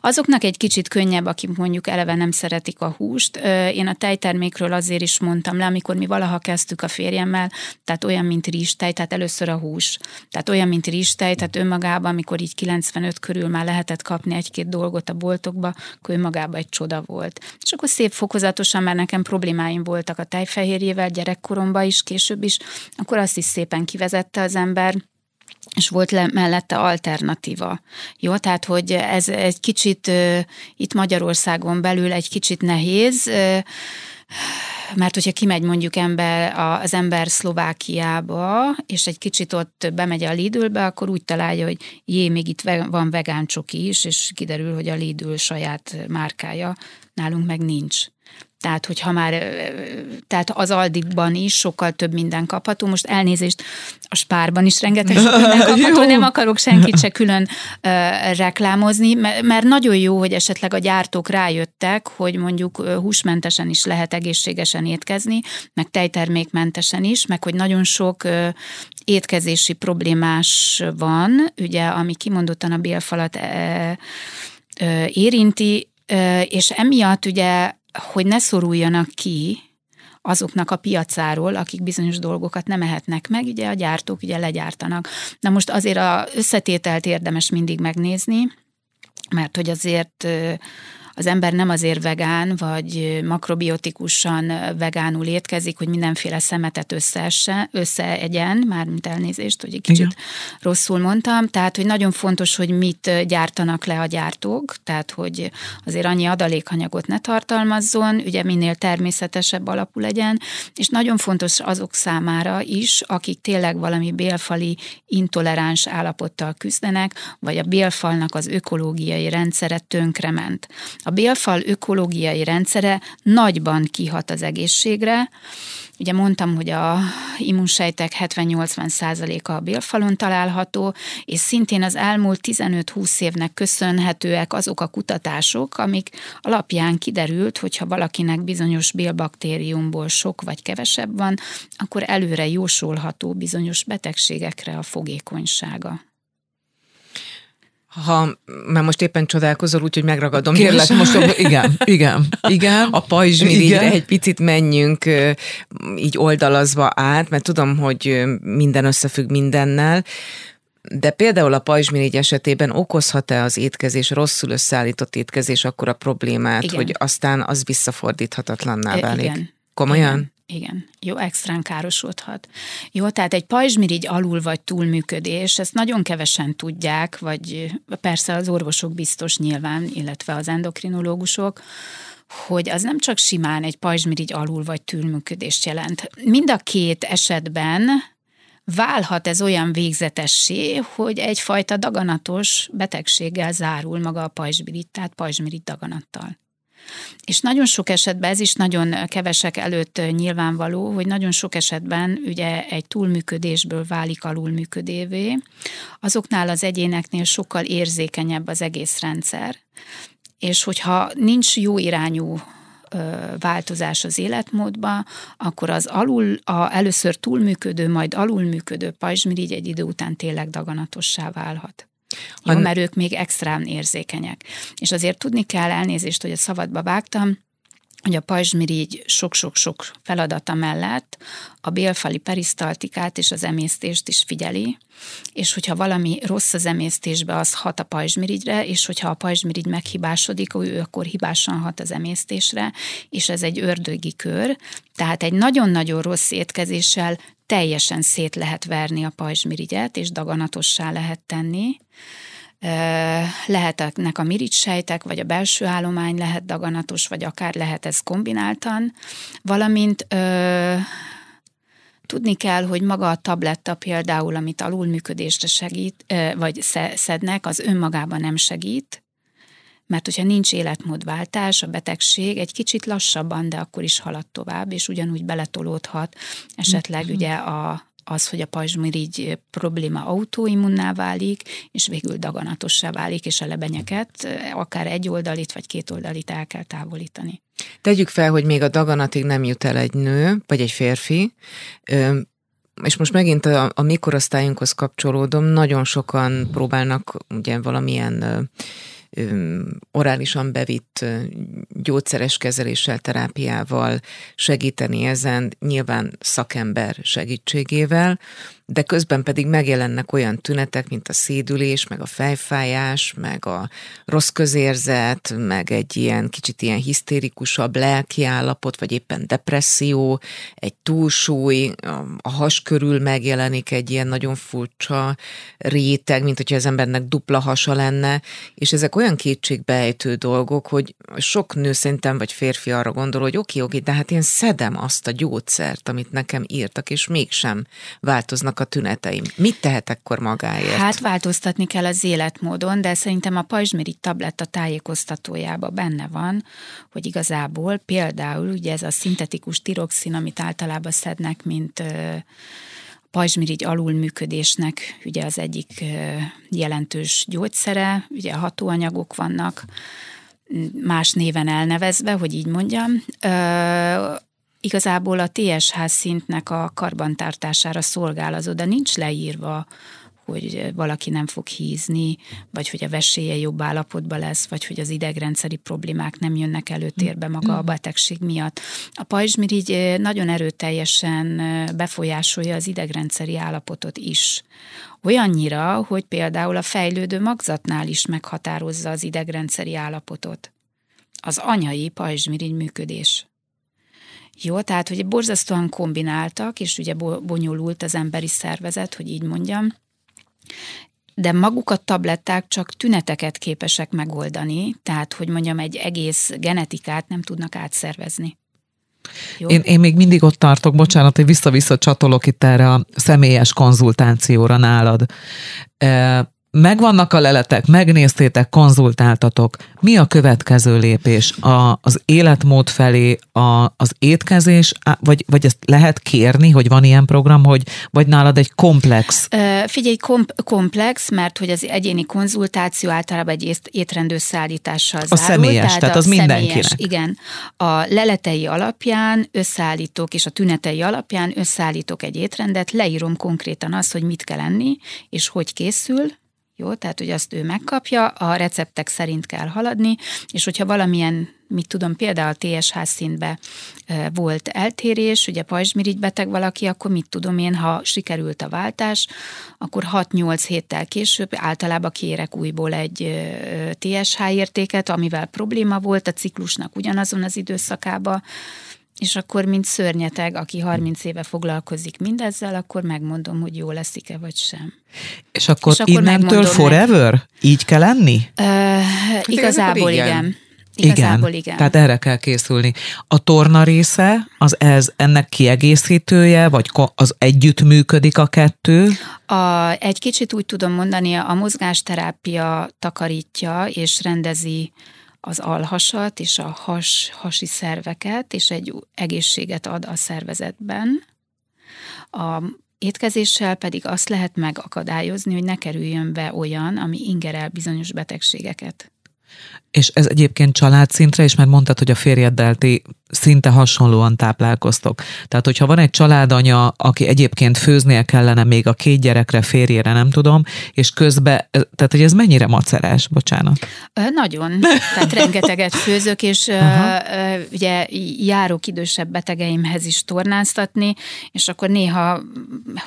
azoknak egy kicsit könnyebb, akik mondjuk eleve nem szeretik a húst. Én a tejtermékről azért is mondtam le, amikor mi valaha kezdtük a férjemmel, tehát olyan, mint rizstej, tehát először a hús. Tehát olyan, mint rizstej, tehát önmagában, amikor így 95 körül már lehetett kapni egy-két dolgot a boltokba, akkor önmagában egy csoda volt. És akkor szép fokozatosan, mert nekem problémáim voltak a tejfehérjével, gyerekkoromban is, később is, akkor azt is szépen kivezette az ember, és volt le, mellette alternatíva. Jó, tehát, hogy ez egy kicsit itt Magyarországon belül egy kicsit nehéz, mert hogyha kimegy mondjuk ember, az ember Szlovákiába, és egy kicsit ott bemegy a Lidlbe, akkor úgy találja, hogy jé, még itt van vegán csoki is, és kiderül, hogy a Lidl saját márkája, nálunk meg nincs. Tehát, hogyha már, tehát az Aldikban is sokkal több minden kapható. Most elnézést, a Spárban is rengeteg sok minden (laughs) kapható, nem akarok senkit se külön uh, reklámozni, mert nagyon jó, hogy esetleg a gyártók rájöttek, hogy mondjuk húsmentesen is lehet egészségesen étkezni, meg tejtermékmentesen is, meg hogy nagyon sok uh, étkezési problémás van, ugye, ami kimondottan a bélfalat uh, érinti, és emiatt ugye hogy ne szoruljanak ki azoknak a piacáról, akik bizonyos dolgokat nem ehetnek meg, ugye a gyártók ugye legyártanak. Na most azért a összetételt érdemes mindig megnézni, mert hogy azért az ember nem azért vegán, vagy makrobiotikusan vegánul étkezik, hogy mindenféle szemetet összeesse, összeegyen, mármint elnézést, hogy egy kicsit Igen. rosszul mondtam, tehát, hogy nagyon fontos, hogy mit gyártanak le a gyártók, tehát, hogy azért annyi adalékanyagot ne tartalmazzon, ugye minél természetesebb alapú legyen, és nagyon fontos azok számára is, akik tényleg valami bélfali intoleráns állapottal küzdenek, vagy a bélfalnak az ökológiai rendszere tönkrement A bélfal ökológiai rendszere nagyban kihat az egészségre, Ugye mondtam, hogy a immunsejtek 70-80 százaléka a bélfalon található, és szintén az elmúlt 15-20 évnek köszönhetőek azok a kutatások, amik alapján kiderült, hogyha valakinek bizonyos bélbaktériumból sok vagy kevesebb van, akkor előre jósolható bizonyos betegségekre a fogékonysága ha, mert most éppen csodálkozol, úgyhogy megragadom. Kérlek, most igen, igen, igen. A pajzsmirigyre egy picit menjünk így oldalazva át, mert tudom, hogy minden összefügg mindennel. De például a pajzsmirigy esetében okozhat-e az étkezés, rosszul összeállított étkezés akkor a problémát, igen. hogy aztán az visszafordíthatatlanná válik? Igen. Komolyan? Igen. Igen, jó, extrán károsodhat. Jó, tehát egy pajzsmirigy alul vagy túlműködés, ezt nagyon kevesen tudják, vagy persze az orvosok biztos nyilván, illetve az endokrinológusok, hogy az nem csak simán egy pajzsmirigy alul vagy túlműködést jelent. Mind a két esetben válhat ez olyan végzetessé, hogy egyfajta daganatos betegséggel zárul maga a pajzsmirigy, tehát pajzsmirigy daganattal. És nagyon sok esetben, ez is nagyon kevesek előtt nyilvánvaló, hogy nagyon sok esetben ugye egy túlműködésből válik alulműködévé. Azoknál az egyéneknél sokkal érzékenyebb az egész rendszer, és hogyha nincs jó irányú változás az életmódba, akkor az alul, a először túlműködő, majd alulműködő pajzsmirigy egy idő után tényleg daganatossá válhat. Jó, mert ők még extrán érzékenyek. És azért tudni kell elnézést, hogy a szabadba vágtam, hogy a pajzsmirigy sok-sok-sok feladata mellett a bélfali perisztaltikát és az emésztést is figyeli, és hogyha valami rossz az emésztésbe, az hat a pajzsmirigyre, és hogyha a pajzsmirigy meghibásodik, ő akkor hibásan hat az emésztésre, és ez egy ördögi kör, tehát egy nagyon-nagyon rossz étkezéssel teljesen szét lehet verni a pajzsmirigyet, és daganatossá lehet tenni. Lehetnek a mirigysejtek, vagy a belső állomány lehet daganatos, vagy akár lehet ez kombináltan, valamint ö, tudni kell, hogy maga a tabletta például, amit alulműködésre segít, vagy szednek, az önmagában nem segít, mert hogyha nincs életmódváltás, a betegség egy kicsit lassabban, de akkor is halad tovább, és ugyanúgy beletolódhat esetleg mm-hmm. ugye a, az, hogy a pajzsmirigy probléma autoimmunná válik, és végül daganatossá válik, és a lebenyeket akár egy oldalit vagy két oldalit el kell távolítani. Tegyük fel, hogy még a daganatig nem jut el egy nő, vagy egy férfi, és most megint a, a mikorosztályunkhoz kapcsolódom, nagyon sokan próbálnak ugye valamilyen orálisan bevitt gyógyszeres kezeléssel, terápiával segíteni ezen, nyilván szakember segítségével, de közben pedig megjelennek olyan tünetek, mint a szédülés, meg a fejfájás, meg a rossz közérzet, meg egy ilyen kicsit ilyen hisztérikusabb lelkiállapot, vagy éppen depresszió, egy túlsúly, a has körül megjelenik egy ilyen nagyon furcsa réteg, mint hogyha az embernek dupla hasa lenne, és ezek olyan kétségbejtő dolgok, hogy sok nő szerintem, vagy férfi arra gondol, hogy oké, oké, de hát én szedem azt a gyógyszert, amit nekem írtak, és mégsem változnak a tüneteim. Mit tehet akkor magáért? Hát változtatni kell az életmódon, de szerintem a pajzsmirigy tabletta tájékoztatójába benne van, hogy igazából például ugye ez a szintetikus tiroxin, amit általában szednek, mint pajzsmirigy alulműködésnek ugye az egyik jelentős gyógyszere, ugye hatóanyagok vannak, más néven elnevezve, hogy így mondjam igazából a TSH szintnek a karbantartására szolgál az oda nincs leírva, hogy valaki nem fog hízni, vagy hogy a vesélye jobb állapotban lesz, vagy hogy az idegrendszeri problémák nem jönnek előtérbe maga a betegség miatt. A pajzsmirigy nagyon erőteljesen befolyásolja az idegrendszeri állapotot is. Olyannyira, hogy például a fejlődő magzatnál is meghatározza az idegrendszeri állapotot. Az anyai pajzsmirigy működés. Jó, tehát hogy borzasztóan kombináltak, és ugye bonyolult az emberi szervezet, hogy így mondjam, de maguk a tabletták csak tüneteket képesek megoldani, tehát hogy mondjam, egy egész genetikát nem tudnak átszervezni. Én, én még mindig ott tartok, bocsánat, hogy vissza-vissza csatolok itt erre a személyes konzultációra nálad. Megvannak a leletek, megnéztétek, konzultáltatok. Mi a következő lépés? A, az életmód felé, a, az étkezés, vagy, vagy ezt lehet kérni, hogy van ilyen program, hogy vagy nálad egy komplex? Figyelj, kom- komplex, mert hogy az egyéni konzultáció általában egy étrendőszállítással a zárul. Személyes, tehát, tehát az mindenkinek. Igen. A leletei alapján összeállítok, és a tünetei alapján összeállítok egy étrendet, leírom konkrétan azt, hogy mit kell enni, és hogy készül, jó, tehát hogy azt ő megkapja, a receptek szerint kell haladni, és hogyha valamilyen, mit tudom, például TSH szintbe volt eltérés, ugye pajzsmirigy beteg valaki, akkor mit tudom én, ha sikerült a váltás, akkor 6-8 héttel később általában kérek újból egy TSH értéket, amivel probléma volt a ciklusnak ugyanazon az időszakában, és akkor, mint szörnyeteg, aki 30 éve foglalkozik mindezzel, akkor megmondom, hogy jó leszik-e vagy sem. És akkor, és akkor innentől forever? Meg. Így kell lenni? Uh, igazából igen. igen. Igazából igen. igen. Tehát erre kell készülni. A torna része, az ez ennek kiegészítője, vagy az együtt működik a kettő? A, egy kicsit úgy tudom mondani, a mozgásterápia takarítja és rendezi az alhasat és a has, hasi szerveket, és egy egészséget ad a szervezetben. A étkezéssel pedig azt lehet megakadályozni, hogy ne kerüljön be olyan, ami ingerel bizonyos betegségeket. És ez egyébként családszintre is, mert mondtad, hogy a férjeddel ti szinte hasonlóan táplálkoztok. Tehát, hogyha van egy családanya, aki egyébként főznie kellene még a két gyerekre, férjére, nem tudom, és közben, tehát, hogy ez mennyire macerás, bocsánat? Nagyon. Tehát rengeteget főzök, és uh, ugye járok idősebb betegeimhez is tornáztatni, és akkor néha,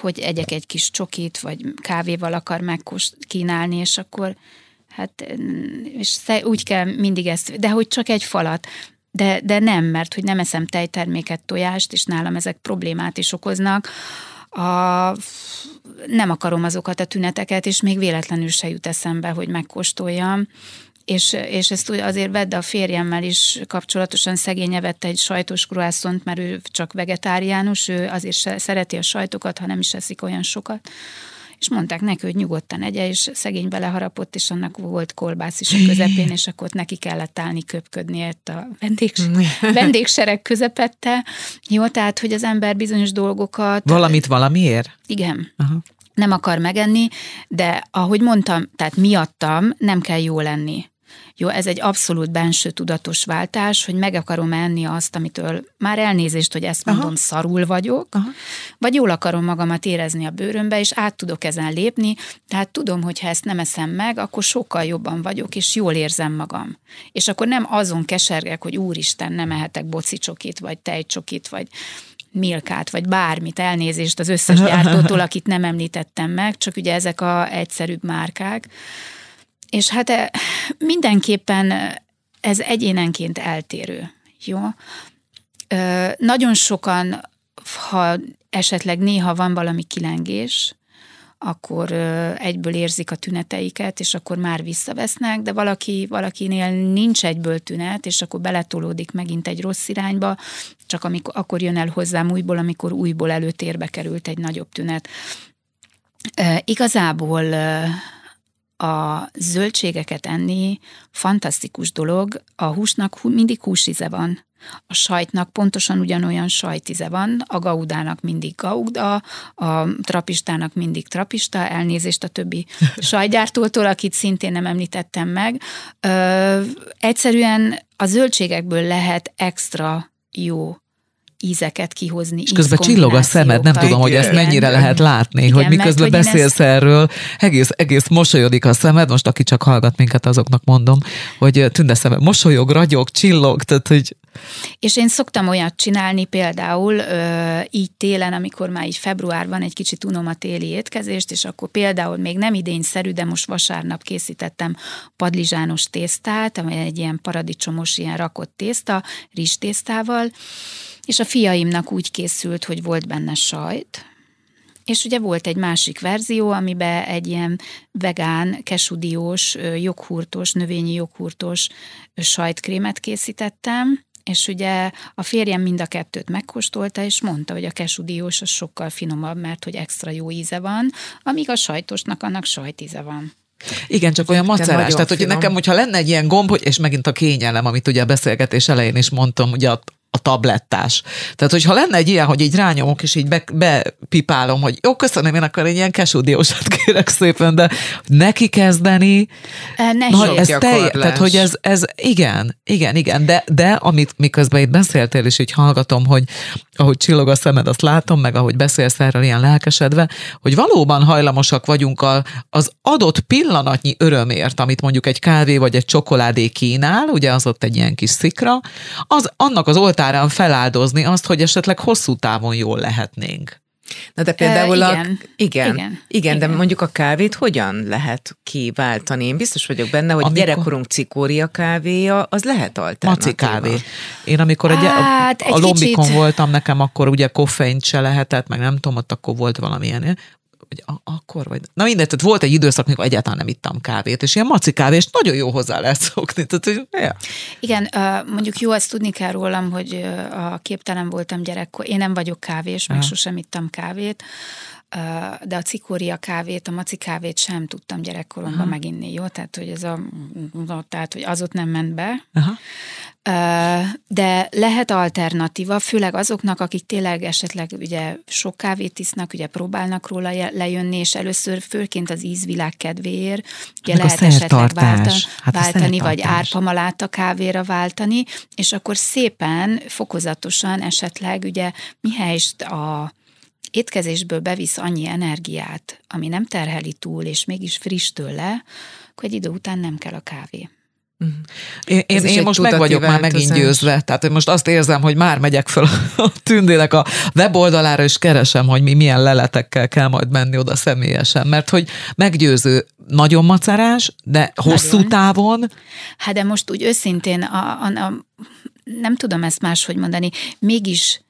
hogy egyek egy kis csokit, vagy kávéval akar megkost kínálni, és akkor Hát és úgy kell mindig ezt, de hogy csak egy falat. De, de nem, mert hogy nem eszem tejterméket, tojást, és nálam ezek problémát is okoznak. A, nem akarom azokat a tüneteket, és még véletlenül se jut eszembe, hogy megkóstoljam. És, és ezt azért vedd a férjemmel is kapcsolatosan szegénye vette egy sajtos kruászont, mert ő csak vegetáriánus, ő azért se szereti a sajtokat, ha nem is eszik olyan sokat és mondták neki, hogy nyugodtan egye, és szegény beleharapott, és annak volt kolbász is a közepén, és akkor ott neki kellett állni köpködni ott a vendég, (laughs) vendégsereg közepette. Jó, tehát, hogy az ember bizonyos dolgokat... Valamit valamiért? Igen. Aha. Nem akar megenni, de ahogy mondtam, tehát miattam nem kell jó lenni. Jó, ez egy abszolút benső tudatos váltás, hogy meg akarom enni azt, amitől már elnézést, hogy ezt mondom, Aha. szarul vagyok, Aha. vagy jól akarom magamat érezni a bőrömbe, és át tudok ezen lépni, tehát tudom, hogy ha ezt nem eszem meg, akkor sokkal jobban vagyok, és jól érzem magam. És akkor nem azon kesergek, hogy úristen, nem ehetek bocicsokit, vagy tejcsokit, vagy Milkát, vagy bármit, elnézést az összes (laughs) gyártótól, akit nem említettem meg, csak ugye ezek a egyszerűbb márkák, és hát eh, mindenképpen eh, ez egyénenként eltérő. Jó? Nagyon sokan, ha esetleg néha van valami kilengés, akkor egyből érzik a tüneteiket, és akkor már visszavesznek, de valaki, valakinél nincs egyből tünet, és akkor beletolódik megint egy rossz irányba, csak amikor, akkor jön el hozzám újból, amikor újból előtérbe került egy nagyobb tünet. Igazából a zöldségeket enni fantasztikus dolog, a húsnak mindig húsize van, a sajtnak pontosan ugyanolyan sajtize van, a gaudának mindig gauda, a trapistának mindig trapista, elnézést a többi (laughs) sajtgyártótól, akit szintén nem említettem meg. Ö, egyszerűen a zöldségekből lehet extra jó ízeket kihozni. És közben csillog a szemed, nem tudom, hogy ezt mennyire lehet látni, Igen, hogy miközben mert, beszélsz ezt... erről, egész, egész mosolyodik a szemed, most aki csak hallgat minket, azoknak mondom, hogy tünde szemed, mosolyog, ragyog, csillog, tehát hogy... És én szoktam olyat csinálni például ö, így télen, amikor már így februárban egy kicsit unom a téli étkezést, és akkor például még nem idényszerű, de most vasárnap készítettem padlizsános tésztát, amely egy ilyen paradicsomos, ilyen rakott tészta, rizstésztával, és a fiaimnak úgy készült, hogy volt benne sajt, és ugye volt egy másik verzió, amiben egy ilyen vegán, kesudiós, joghurtos, növényi joghurtos sajtkrémet készítettem, és ugye a férjem mind a kettőt megkóstolta, és mondta, hogy a kesudiós az sokkal finomabb, mert hogy extra jó íze van, amíg a sajtosnak annak sajtíze van. Igen, csak olyan macerás. Tehát, hogy nekem, hogyha lenne egy ilyen gomb, hogy, és megint a kényelem, amit ugye a beszélgetés elején is mondtam, ugye a tablettás. Tehát, hogyha lenne egy ilyen, hogy így rányomok, és így be, bepipálom, hogy jó, köszönöm, én akkor egy ilyen kesúdiósat (laughs) kérek szépen, de neki kezdeni, Nehéz. Na, ez telj, tehát, hogy ez, ez igen, igen, igen, de, de amit miközben itt beszéltél, és így hallgatom, hogy ahogy csillog a szemed, azt látom, meg ahogy beszélsz erről ilyen lelkesedve, hogy valóban hajlamosak vagyunk a, az adott pillanatnyi örömért, amit mondjuk egy kávé vagy egy csokoládé kínál, ugye az ott egy ilyen kis szikra, az annak az oltárán feláldozni azt, hogy esetleg hosszú távon jól lehetnénk. Na de például uh, igen. A, igen, igen, igen, de mondjuk a kávét hogyan lehet kiváltani? Én biztos vagyok benne, hogy amikor... gyerekkorunk cikória kávéja, az lehet alternatíva. Maci kávé. Én amikor hát, a, a lombikon kicsit... voltam, nekem akkor ugye koffeint se lehetett, meg nem tudom, ott akkor volt valamilyen vagy akkor, vagy... Na mindegy, tehát volt egy időszak, amikor egyáltalán nem ittam kávét, és ilyen maci kávést nagyon jó hozzá lehet szokni. Tehát, hogy, ja. Igen, mondjuk jó, azt tudni kell rólam, hogy a képtelen voltam gyerekkor. Én nem vagyok kávés, meg sosem ittam kávét de a cikória kávét, a maci kávét sem tudtam gyerekkoromban Aha. meginni, jó? Tehát, hogy ez a, tehát, hogy az ott nem ment be. Aha. De lehet alternatíva, főleg azoknak, akik tényleg esetleg ugye sok kávét isznak, ugye próbálnak róla lejönni, és először főként az ízvilág kedvéért, ugye lehet esetleg váltani, hát váltani vagy árpamaláta kávéra váltani, és akkor szépen, fokozatosan esetleg ugye mihelyest a étkezésből bevisz annyi energiát, ami nem terheli túl, és mégis friss tőle, akkor egy idő után nem kell a kávé. Mhm. Én, én, én most meg vagyok már megint győzve, tehát hogy most azt érzem, hogy már megyek fel a tündének a weboldalára, és keresem, hogy mi milyen leletekkel kell majd menni oda személyesen, mert hogy meggyőző, nagyon macerás, de hosszú nagyon. távon. Hát de most úgy őszintén, a, a, a, nem tudom ezt máshogy mondani, mégis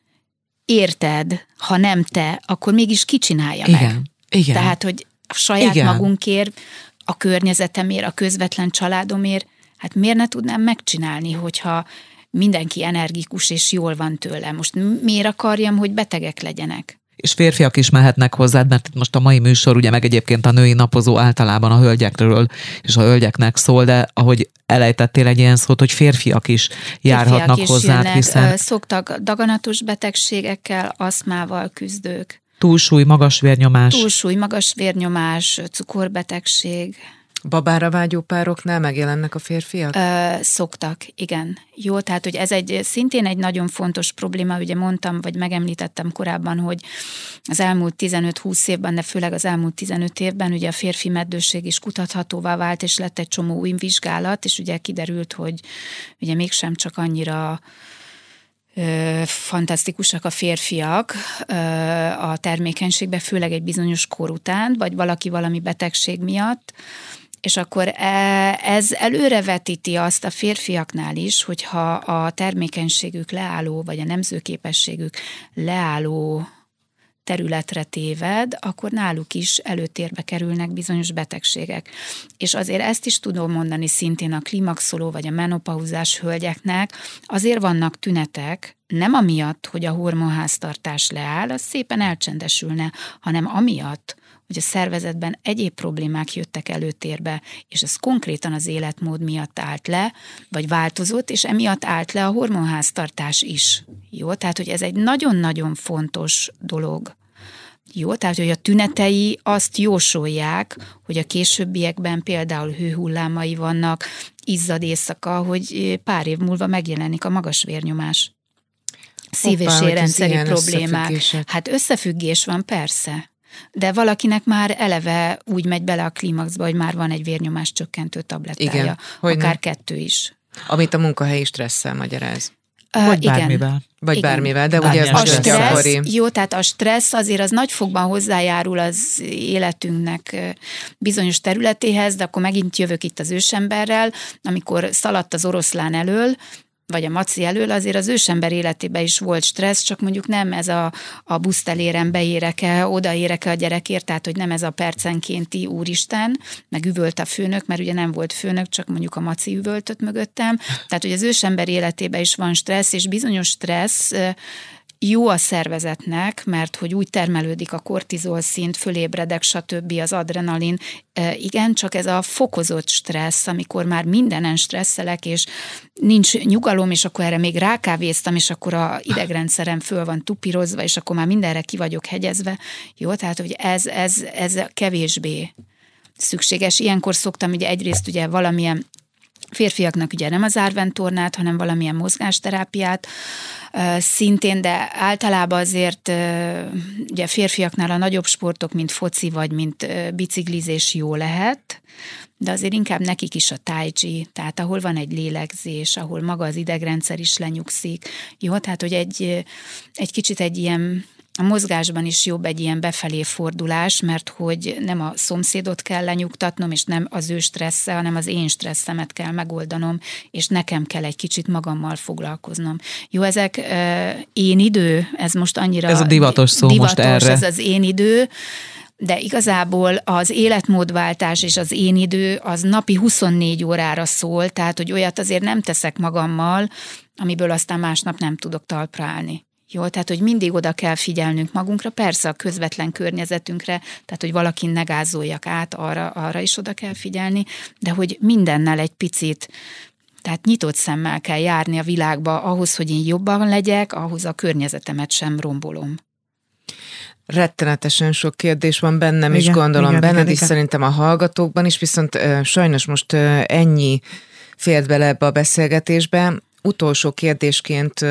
érted, ha nem te, akkor mégis kicsinálja igen, meg. Igen. Tehát, hogy a saját igen. magunkért, a környezetemért, a közvetlen családomért, hát miért ne tudnám megcsinálni, hogyha mindenki energikus és jól van tőle. Most miért akarjam, hogy betegek legyenek? És férfiak is mehetnek hozzád, mert itt most a mai műsor ugye meg egyébként a női napozó általában a hölgyekről és a hölgyeknek szól, de ahogy elejtettél egy ilyen szót, hogy férfiak is járhatnak férfiak is hozzád, jönnek, hiszen... Szoktak daganatos betegségekkel, aszmával küzdők. Túlsúly, magas vérnyomás. Túlsúly, magas vérnyomás, cukorbetegség. Babára vágyó pároknál megjelennek a férfiak? Ö, szoktak, igen. Jó, tehát hogy ez egy szintén egy nagyon fontos probléma, ugye mondtam, vagy megemlítettem korábban, hogy az elmúlt 15-20 évben, de főleg az elmúlt 15 évben ugye a férfi meddőség is kutathatóvá vált, és lett egy csomó új vizsgálat, és ugye kiderült, hogy ugye mégsem csak annyira fantasztikusak a férfiak a termékenységbe, főleg egy bizonyos kor után, vagy valaki valami betegség miatt, és akkor e, ez előrevetíti azt a férfiaknál is, hogyha a termékenységük leálló, vagy a nemzőképességük leálló területre téved, akkor náluk is előtérbe kerülnek bizonyos betegségek. És azért ezt is tudom mondani szintén a klimaxoló vagy a menopauzás hölgyeknek, azért vannak tünetek, nem amiatt, hogy a hormonháztartás leáll, az szépen elcsendesülne, hanem amiatt, hogy a szervezetben egyéb problémák jöttek előtérbe, és ez konkrétan az életmód miatt állt le, vagy változott, és emiatt állt le a hormonháztartás is. Jó, tehát hogy ez egy nagyon-nagyon fontos dolog. Jó, tehát hogy a tünetei azt jósolják, hogy a későbbiekben például hőhullámai vannak, izzad éjszaka, hogy pár év múlva megjelenik a magas vérnyomás. Szív- és érrendszeri problémák. Hát összefüggés van, persze. De valakinek már eleve úgy megy bele a klímaxba, hogy már van egy vérnyomás csökkentő tablettája. Igen, akár nem? kettő is. Amit a munkahelyi stresszel magyaráz. Uh, Vagy igen. bármivel. Vagy igen. bármivel, de ugye ez a stressz, Jó, tehát a stressz azért az nagyfokban hozzájárul az életünknek bizonyos területéhez, de akkor megint jövök itt az ősemberrel, amikor szaladt az oroszlán elől, vagy a maci elől, azért az ősember életében is volt stressz, csak mondjuk nem ez a, a buszteléren beérek-e, odaérek-e a gyerekért, tehát hogy nem ez a percenkénti úristen, meg üvölt a főnök, mert ugye nem volt főnök, csak mondjuk a maci üvöltött mögöttem. Tehát, hogy az ősember életében is van stressz, és bizonyos stressz jó a szervezetnek, mert hogy úgy termelődik a kortizol szint, fölébredek, stb. az adrenalin. Igen, csak ez a fokozott stressz, amikor már mindenen stresszelek, és nincs nyugalom, és akkor erre még rákávéztam, és akkor a idegrendszerem föl van tupírozva, és akkor már mindenre ki vagyok hegyezve. Jó, tehát hogy ez, ez, ez kevésbé szükséges. Ilyenkor szoktam ugye egyrészt ugye valamilyen férfiaknak ugye nem az árventornát, hanem valamilyen mozgásterápiát, szintén, de általában azért ugye férfiaknál a nagyobb sportok, mint foci vagy mint biciklizés jó lehet, de azért inkább nekik is a tai chi, tehát ahol van egy lélegzés, ahol maga az idegrendszer is lenyugszik. Jó, tehát hogy egy, egy kicsit egy ilyen a mozgásban is jobb egy ilyen befelé fordulás, mert hogy nem a szomszédot kell lenyugtatnom, és nem az ő stressze, hanem az én stresszemet kell megoldanom, és nekem kell egy kicsit magammal foglalkoznom. Jó, ezek uh, én idő, ez most annyira... Ez a divatos szó divatos, most erre. ez az én idő, de igazából az életmódváltás és az én idő az napi 24 órára szól, tehát hogy olyat azért nem teszek magammal, amiből aztán másnap nem tudok talpra állni. Jó, tehát, hogy mindig oda kell figyelnünk magunkra, persze a közvetlen környezetünkre, tehát, hogy valakin negázoljak át, arra, arra is oda kell figyelni, de hogy mindennel egy picit tehát nyitott szemmel kell járni a világba ahhoz, hogy én jobban legyek, ahhoz a környezetemet sem rombolom. Rettenetesen sok kérdés van bennem igen, is, gondolom igen, benned igen, is, igen. szerintem a hallgatókban is, viszont sajnos most ennyi fért bele ebbe a beszélgetésbe. Utolsó kérdésként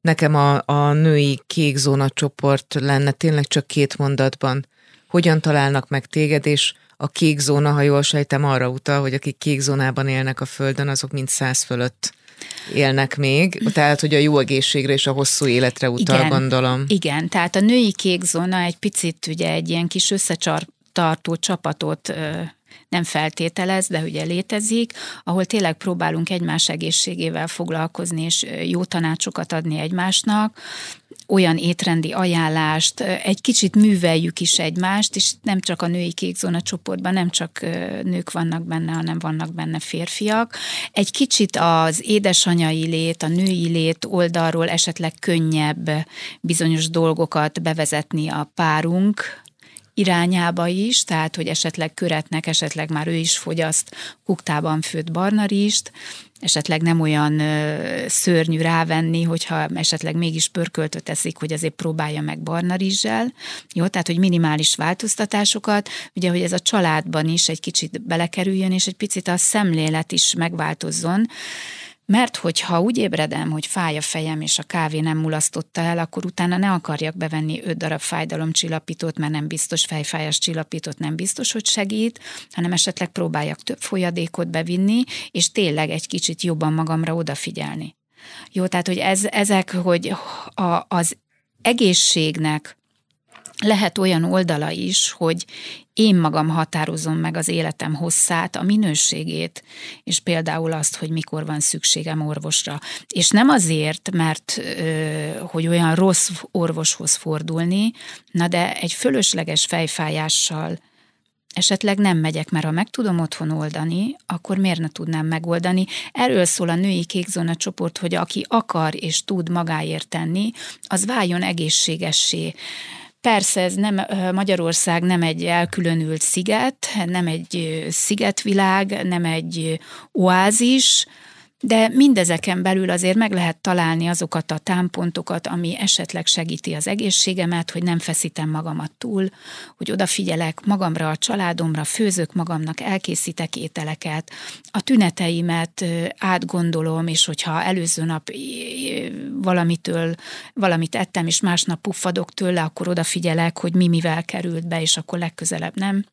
Nekem a, a női kék zóna csoport lenne tényleg csak két mondatban. Hogyan találnak meg téged, és a kék zóna, ha jól sejtem, arra utal, hogy akik kék zónában élnek a Földön, azok mind száz fölött élnek még, tehát hogy a jó egészségre és a hosszú életre utal, igen, gondolom. Igen, tehát a női kék zóna egy picit ugye egy ilyen kis összecsartartó csapatot nem feltételez, de ugye létezik, ahol tényleg próbálunk egymás egészségével foglalkozni, és jó tanácsokat adni egymásnak, olyan étrendi ajánlást, egy kicsit műveljük is egymást, és nem csak a női kékzóna csoportban, nem csak nők vannak benne, hanem vannak benne férfiak. Egy kicsit az édesanyai lét, a női lét oldalról esetleg könnyebb bizonyos dolgokat bevezetni a párunk, irányába is, tehát hogy esetleg köretnek, esetleg már ő is fogyaszt kuktában főtt barnarist, esetleg nem olyan szörnyű rávenni, hogyha esetleg mégis pörköltöt teszik, hogy azért próbálja meg barna. Jó, tehát, hogy minimális változtatásokat, ugye, hogy ez a családban is egy kicsit belekerüljön, és egy picit a szemlélet is megváltozzon, mert hogyha úgy ébredem, hogy fáj a fejem, és a kávé nem mulasztotta el, akkor utána ne akarjak bevenni öt darab fájdalomcsillapítót, mert nem biztos fejfájás csillapítót nem biztos, hogy segít, hanem esetleg próbáljak több folyadékot bevinni, és tényleg egy kicsit jobban magamra odafigyelni. Jó, tehát, hogy ez, ezek, hogy a, az egészségnek lehet olyan oldala is, hogy én magam határozom meg az életem hosszát, a minőségét, és például azt, hogy mikor van szükségem orvosra. És nem azért, mert hogy olyan rossz orvoshoz fordulni, na de egy fölösleges fejfájással esetleg nem megyek, mert ha meg tudom otthon oldani, akkor miért ne tudnám megoldani? Erről szól a női kékzóna csoport, hogy aki akar és tud magáért tenni, az váljon egészségessé Persze ez nem, Magyarország nem egy elkülönült sziget, nem egy szigetvilág, nem egy oázis, de mindezeken belül azért meg lehet találni azokat a támpontokat, ami esetleg segíti az egészségemet, hogy nem feszítem magamat túl, hogy odafigyelek magamra, a családomra, főzök magamnak, elkészítek ételeket, a tüneteimet átgondolom, és hogyha előző nap valamitől, valamit ettem, és másnap puffadok tőle, akkor odafigyelek, hogy mi mivel került be, és akkor legközelebb nem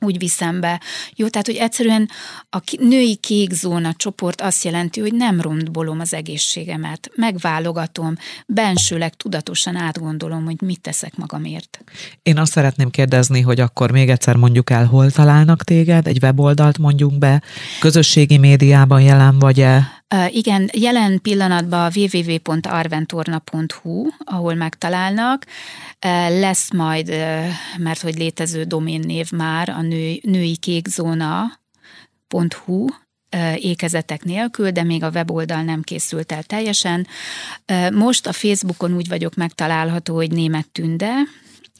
úgy viszem be. Jó, tehát, hogy egyszerűen a női kék zóna csoport azt jelenti, hogy nem rontbolom az egészségemet, megválogatom, bensőleg tudatosan átgondolom, hogy mit teszek magamért. Én azt szeretném kérdezni, hogy akkor még egyszer mondjuk el, hol találnak téged, egy weboldalt mondjunk be, közösségi médiában jelen vagy-e? Igen, jelen pillanatban a www.arventorna.hu, ahol megtalálnak. Lesz majd, mert hogy létező doménnév már, a nő, női kékzóna.hu, ékezetek nélkül, de még a weboldal nem készült el teljesen. Most a Facebookon úgy vagyok megtalálható, hogy német tünde,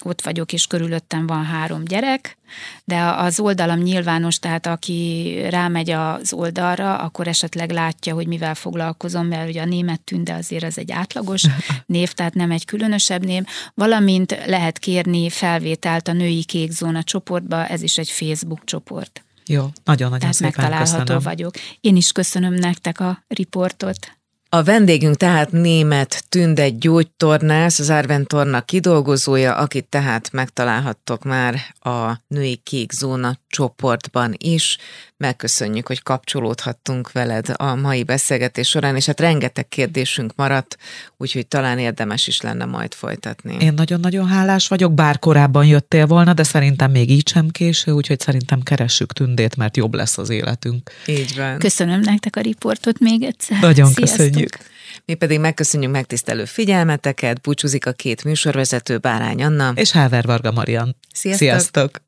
ott vagyok, és körülöttem van három gyerek, de az oldalam nyilvános, tehát aki rámegy az oldalra, akkor esetleg látja, hogy mivel foglalkozom, mert ugye a német tünde azért az egy átlagos (laughs) név, tehát nem egy különösebb név, valamint lehet kérni felvételt a női kék zóna csoportba, ez is egy Facebook csoport. Jó, nagyon-nagyon Tehát szépen megtalálható köszönöm. vagyok. Én is köszönöm nektek a riportot. A vendégünk tehát német Tünde gyógytornász, az Árventorna kidolgozója, akit tehát megtalálhattok már a Női Kék Zóna csoportban is. Megköszönjük, hogy kapcsolódhattunk veled a mai beszélgetés során, és hát rengeteg kérdésünk maradt, úgyhogy talán érdemes is lenne majd folytatni. Én nagyon-nagyon hálás vagyok, bár korábban jöttél volna, de szerintem még így sem késő, úgyhogy szerintem keressük tündét, mert jobb lesz az életünk. Így van. Köszönöm nektek a riportot még egyszer. Nagyon Sziasztok. köszönjük. Mi pedig megköszönjük megtisztelő figyelmeteket, búcsúzik a két műsorvezető Bárány Anna. És Háver Varga Marian. Sziasztok! Sziasztok.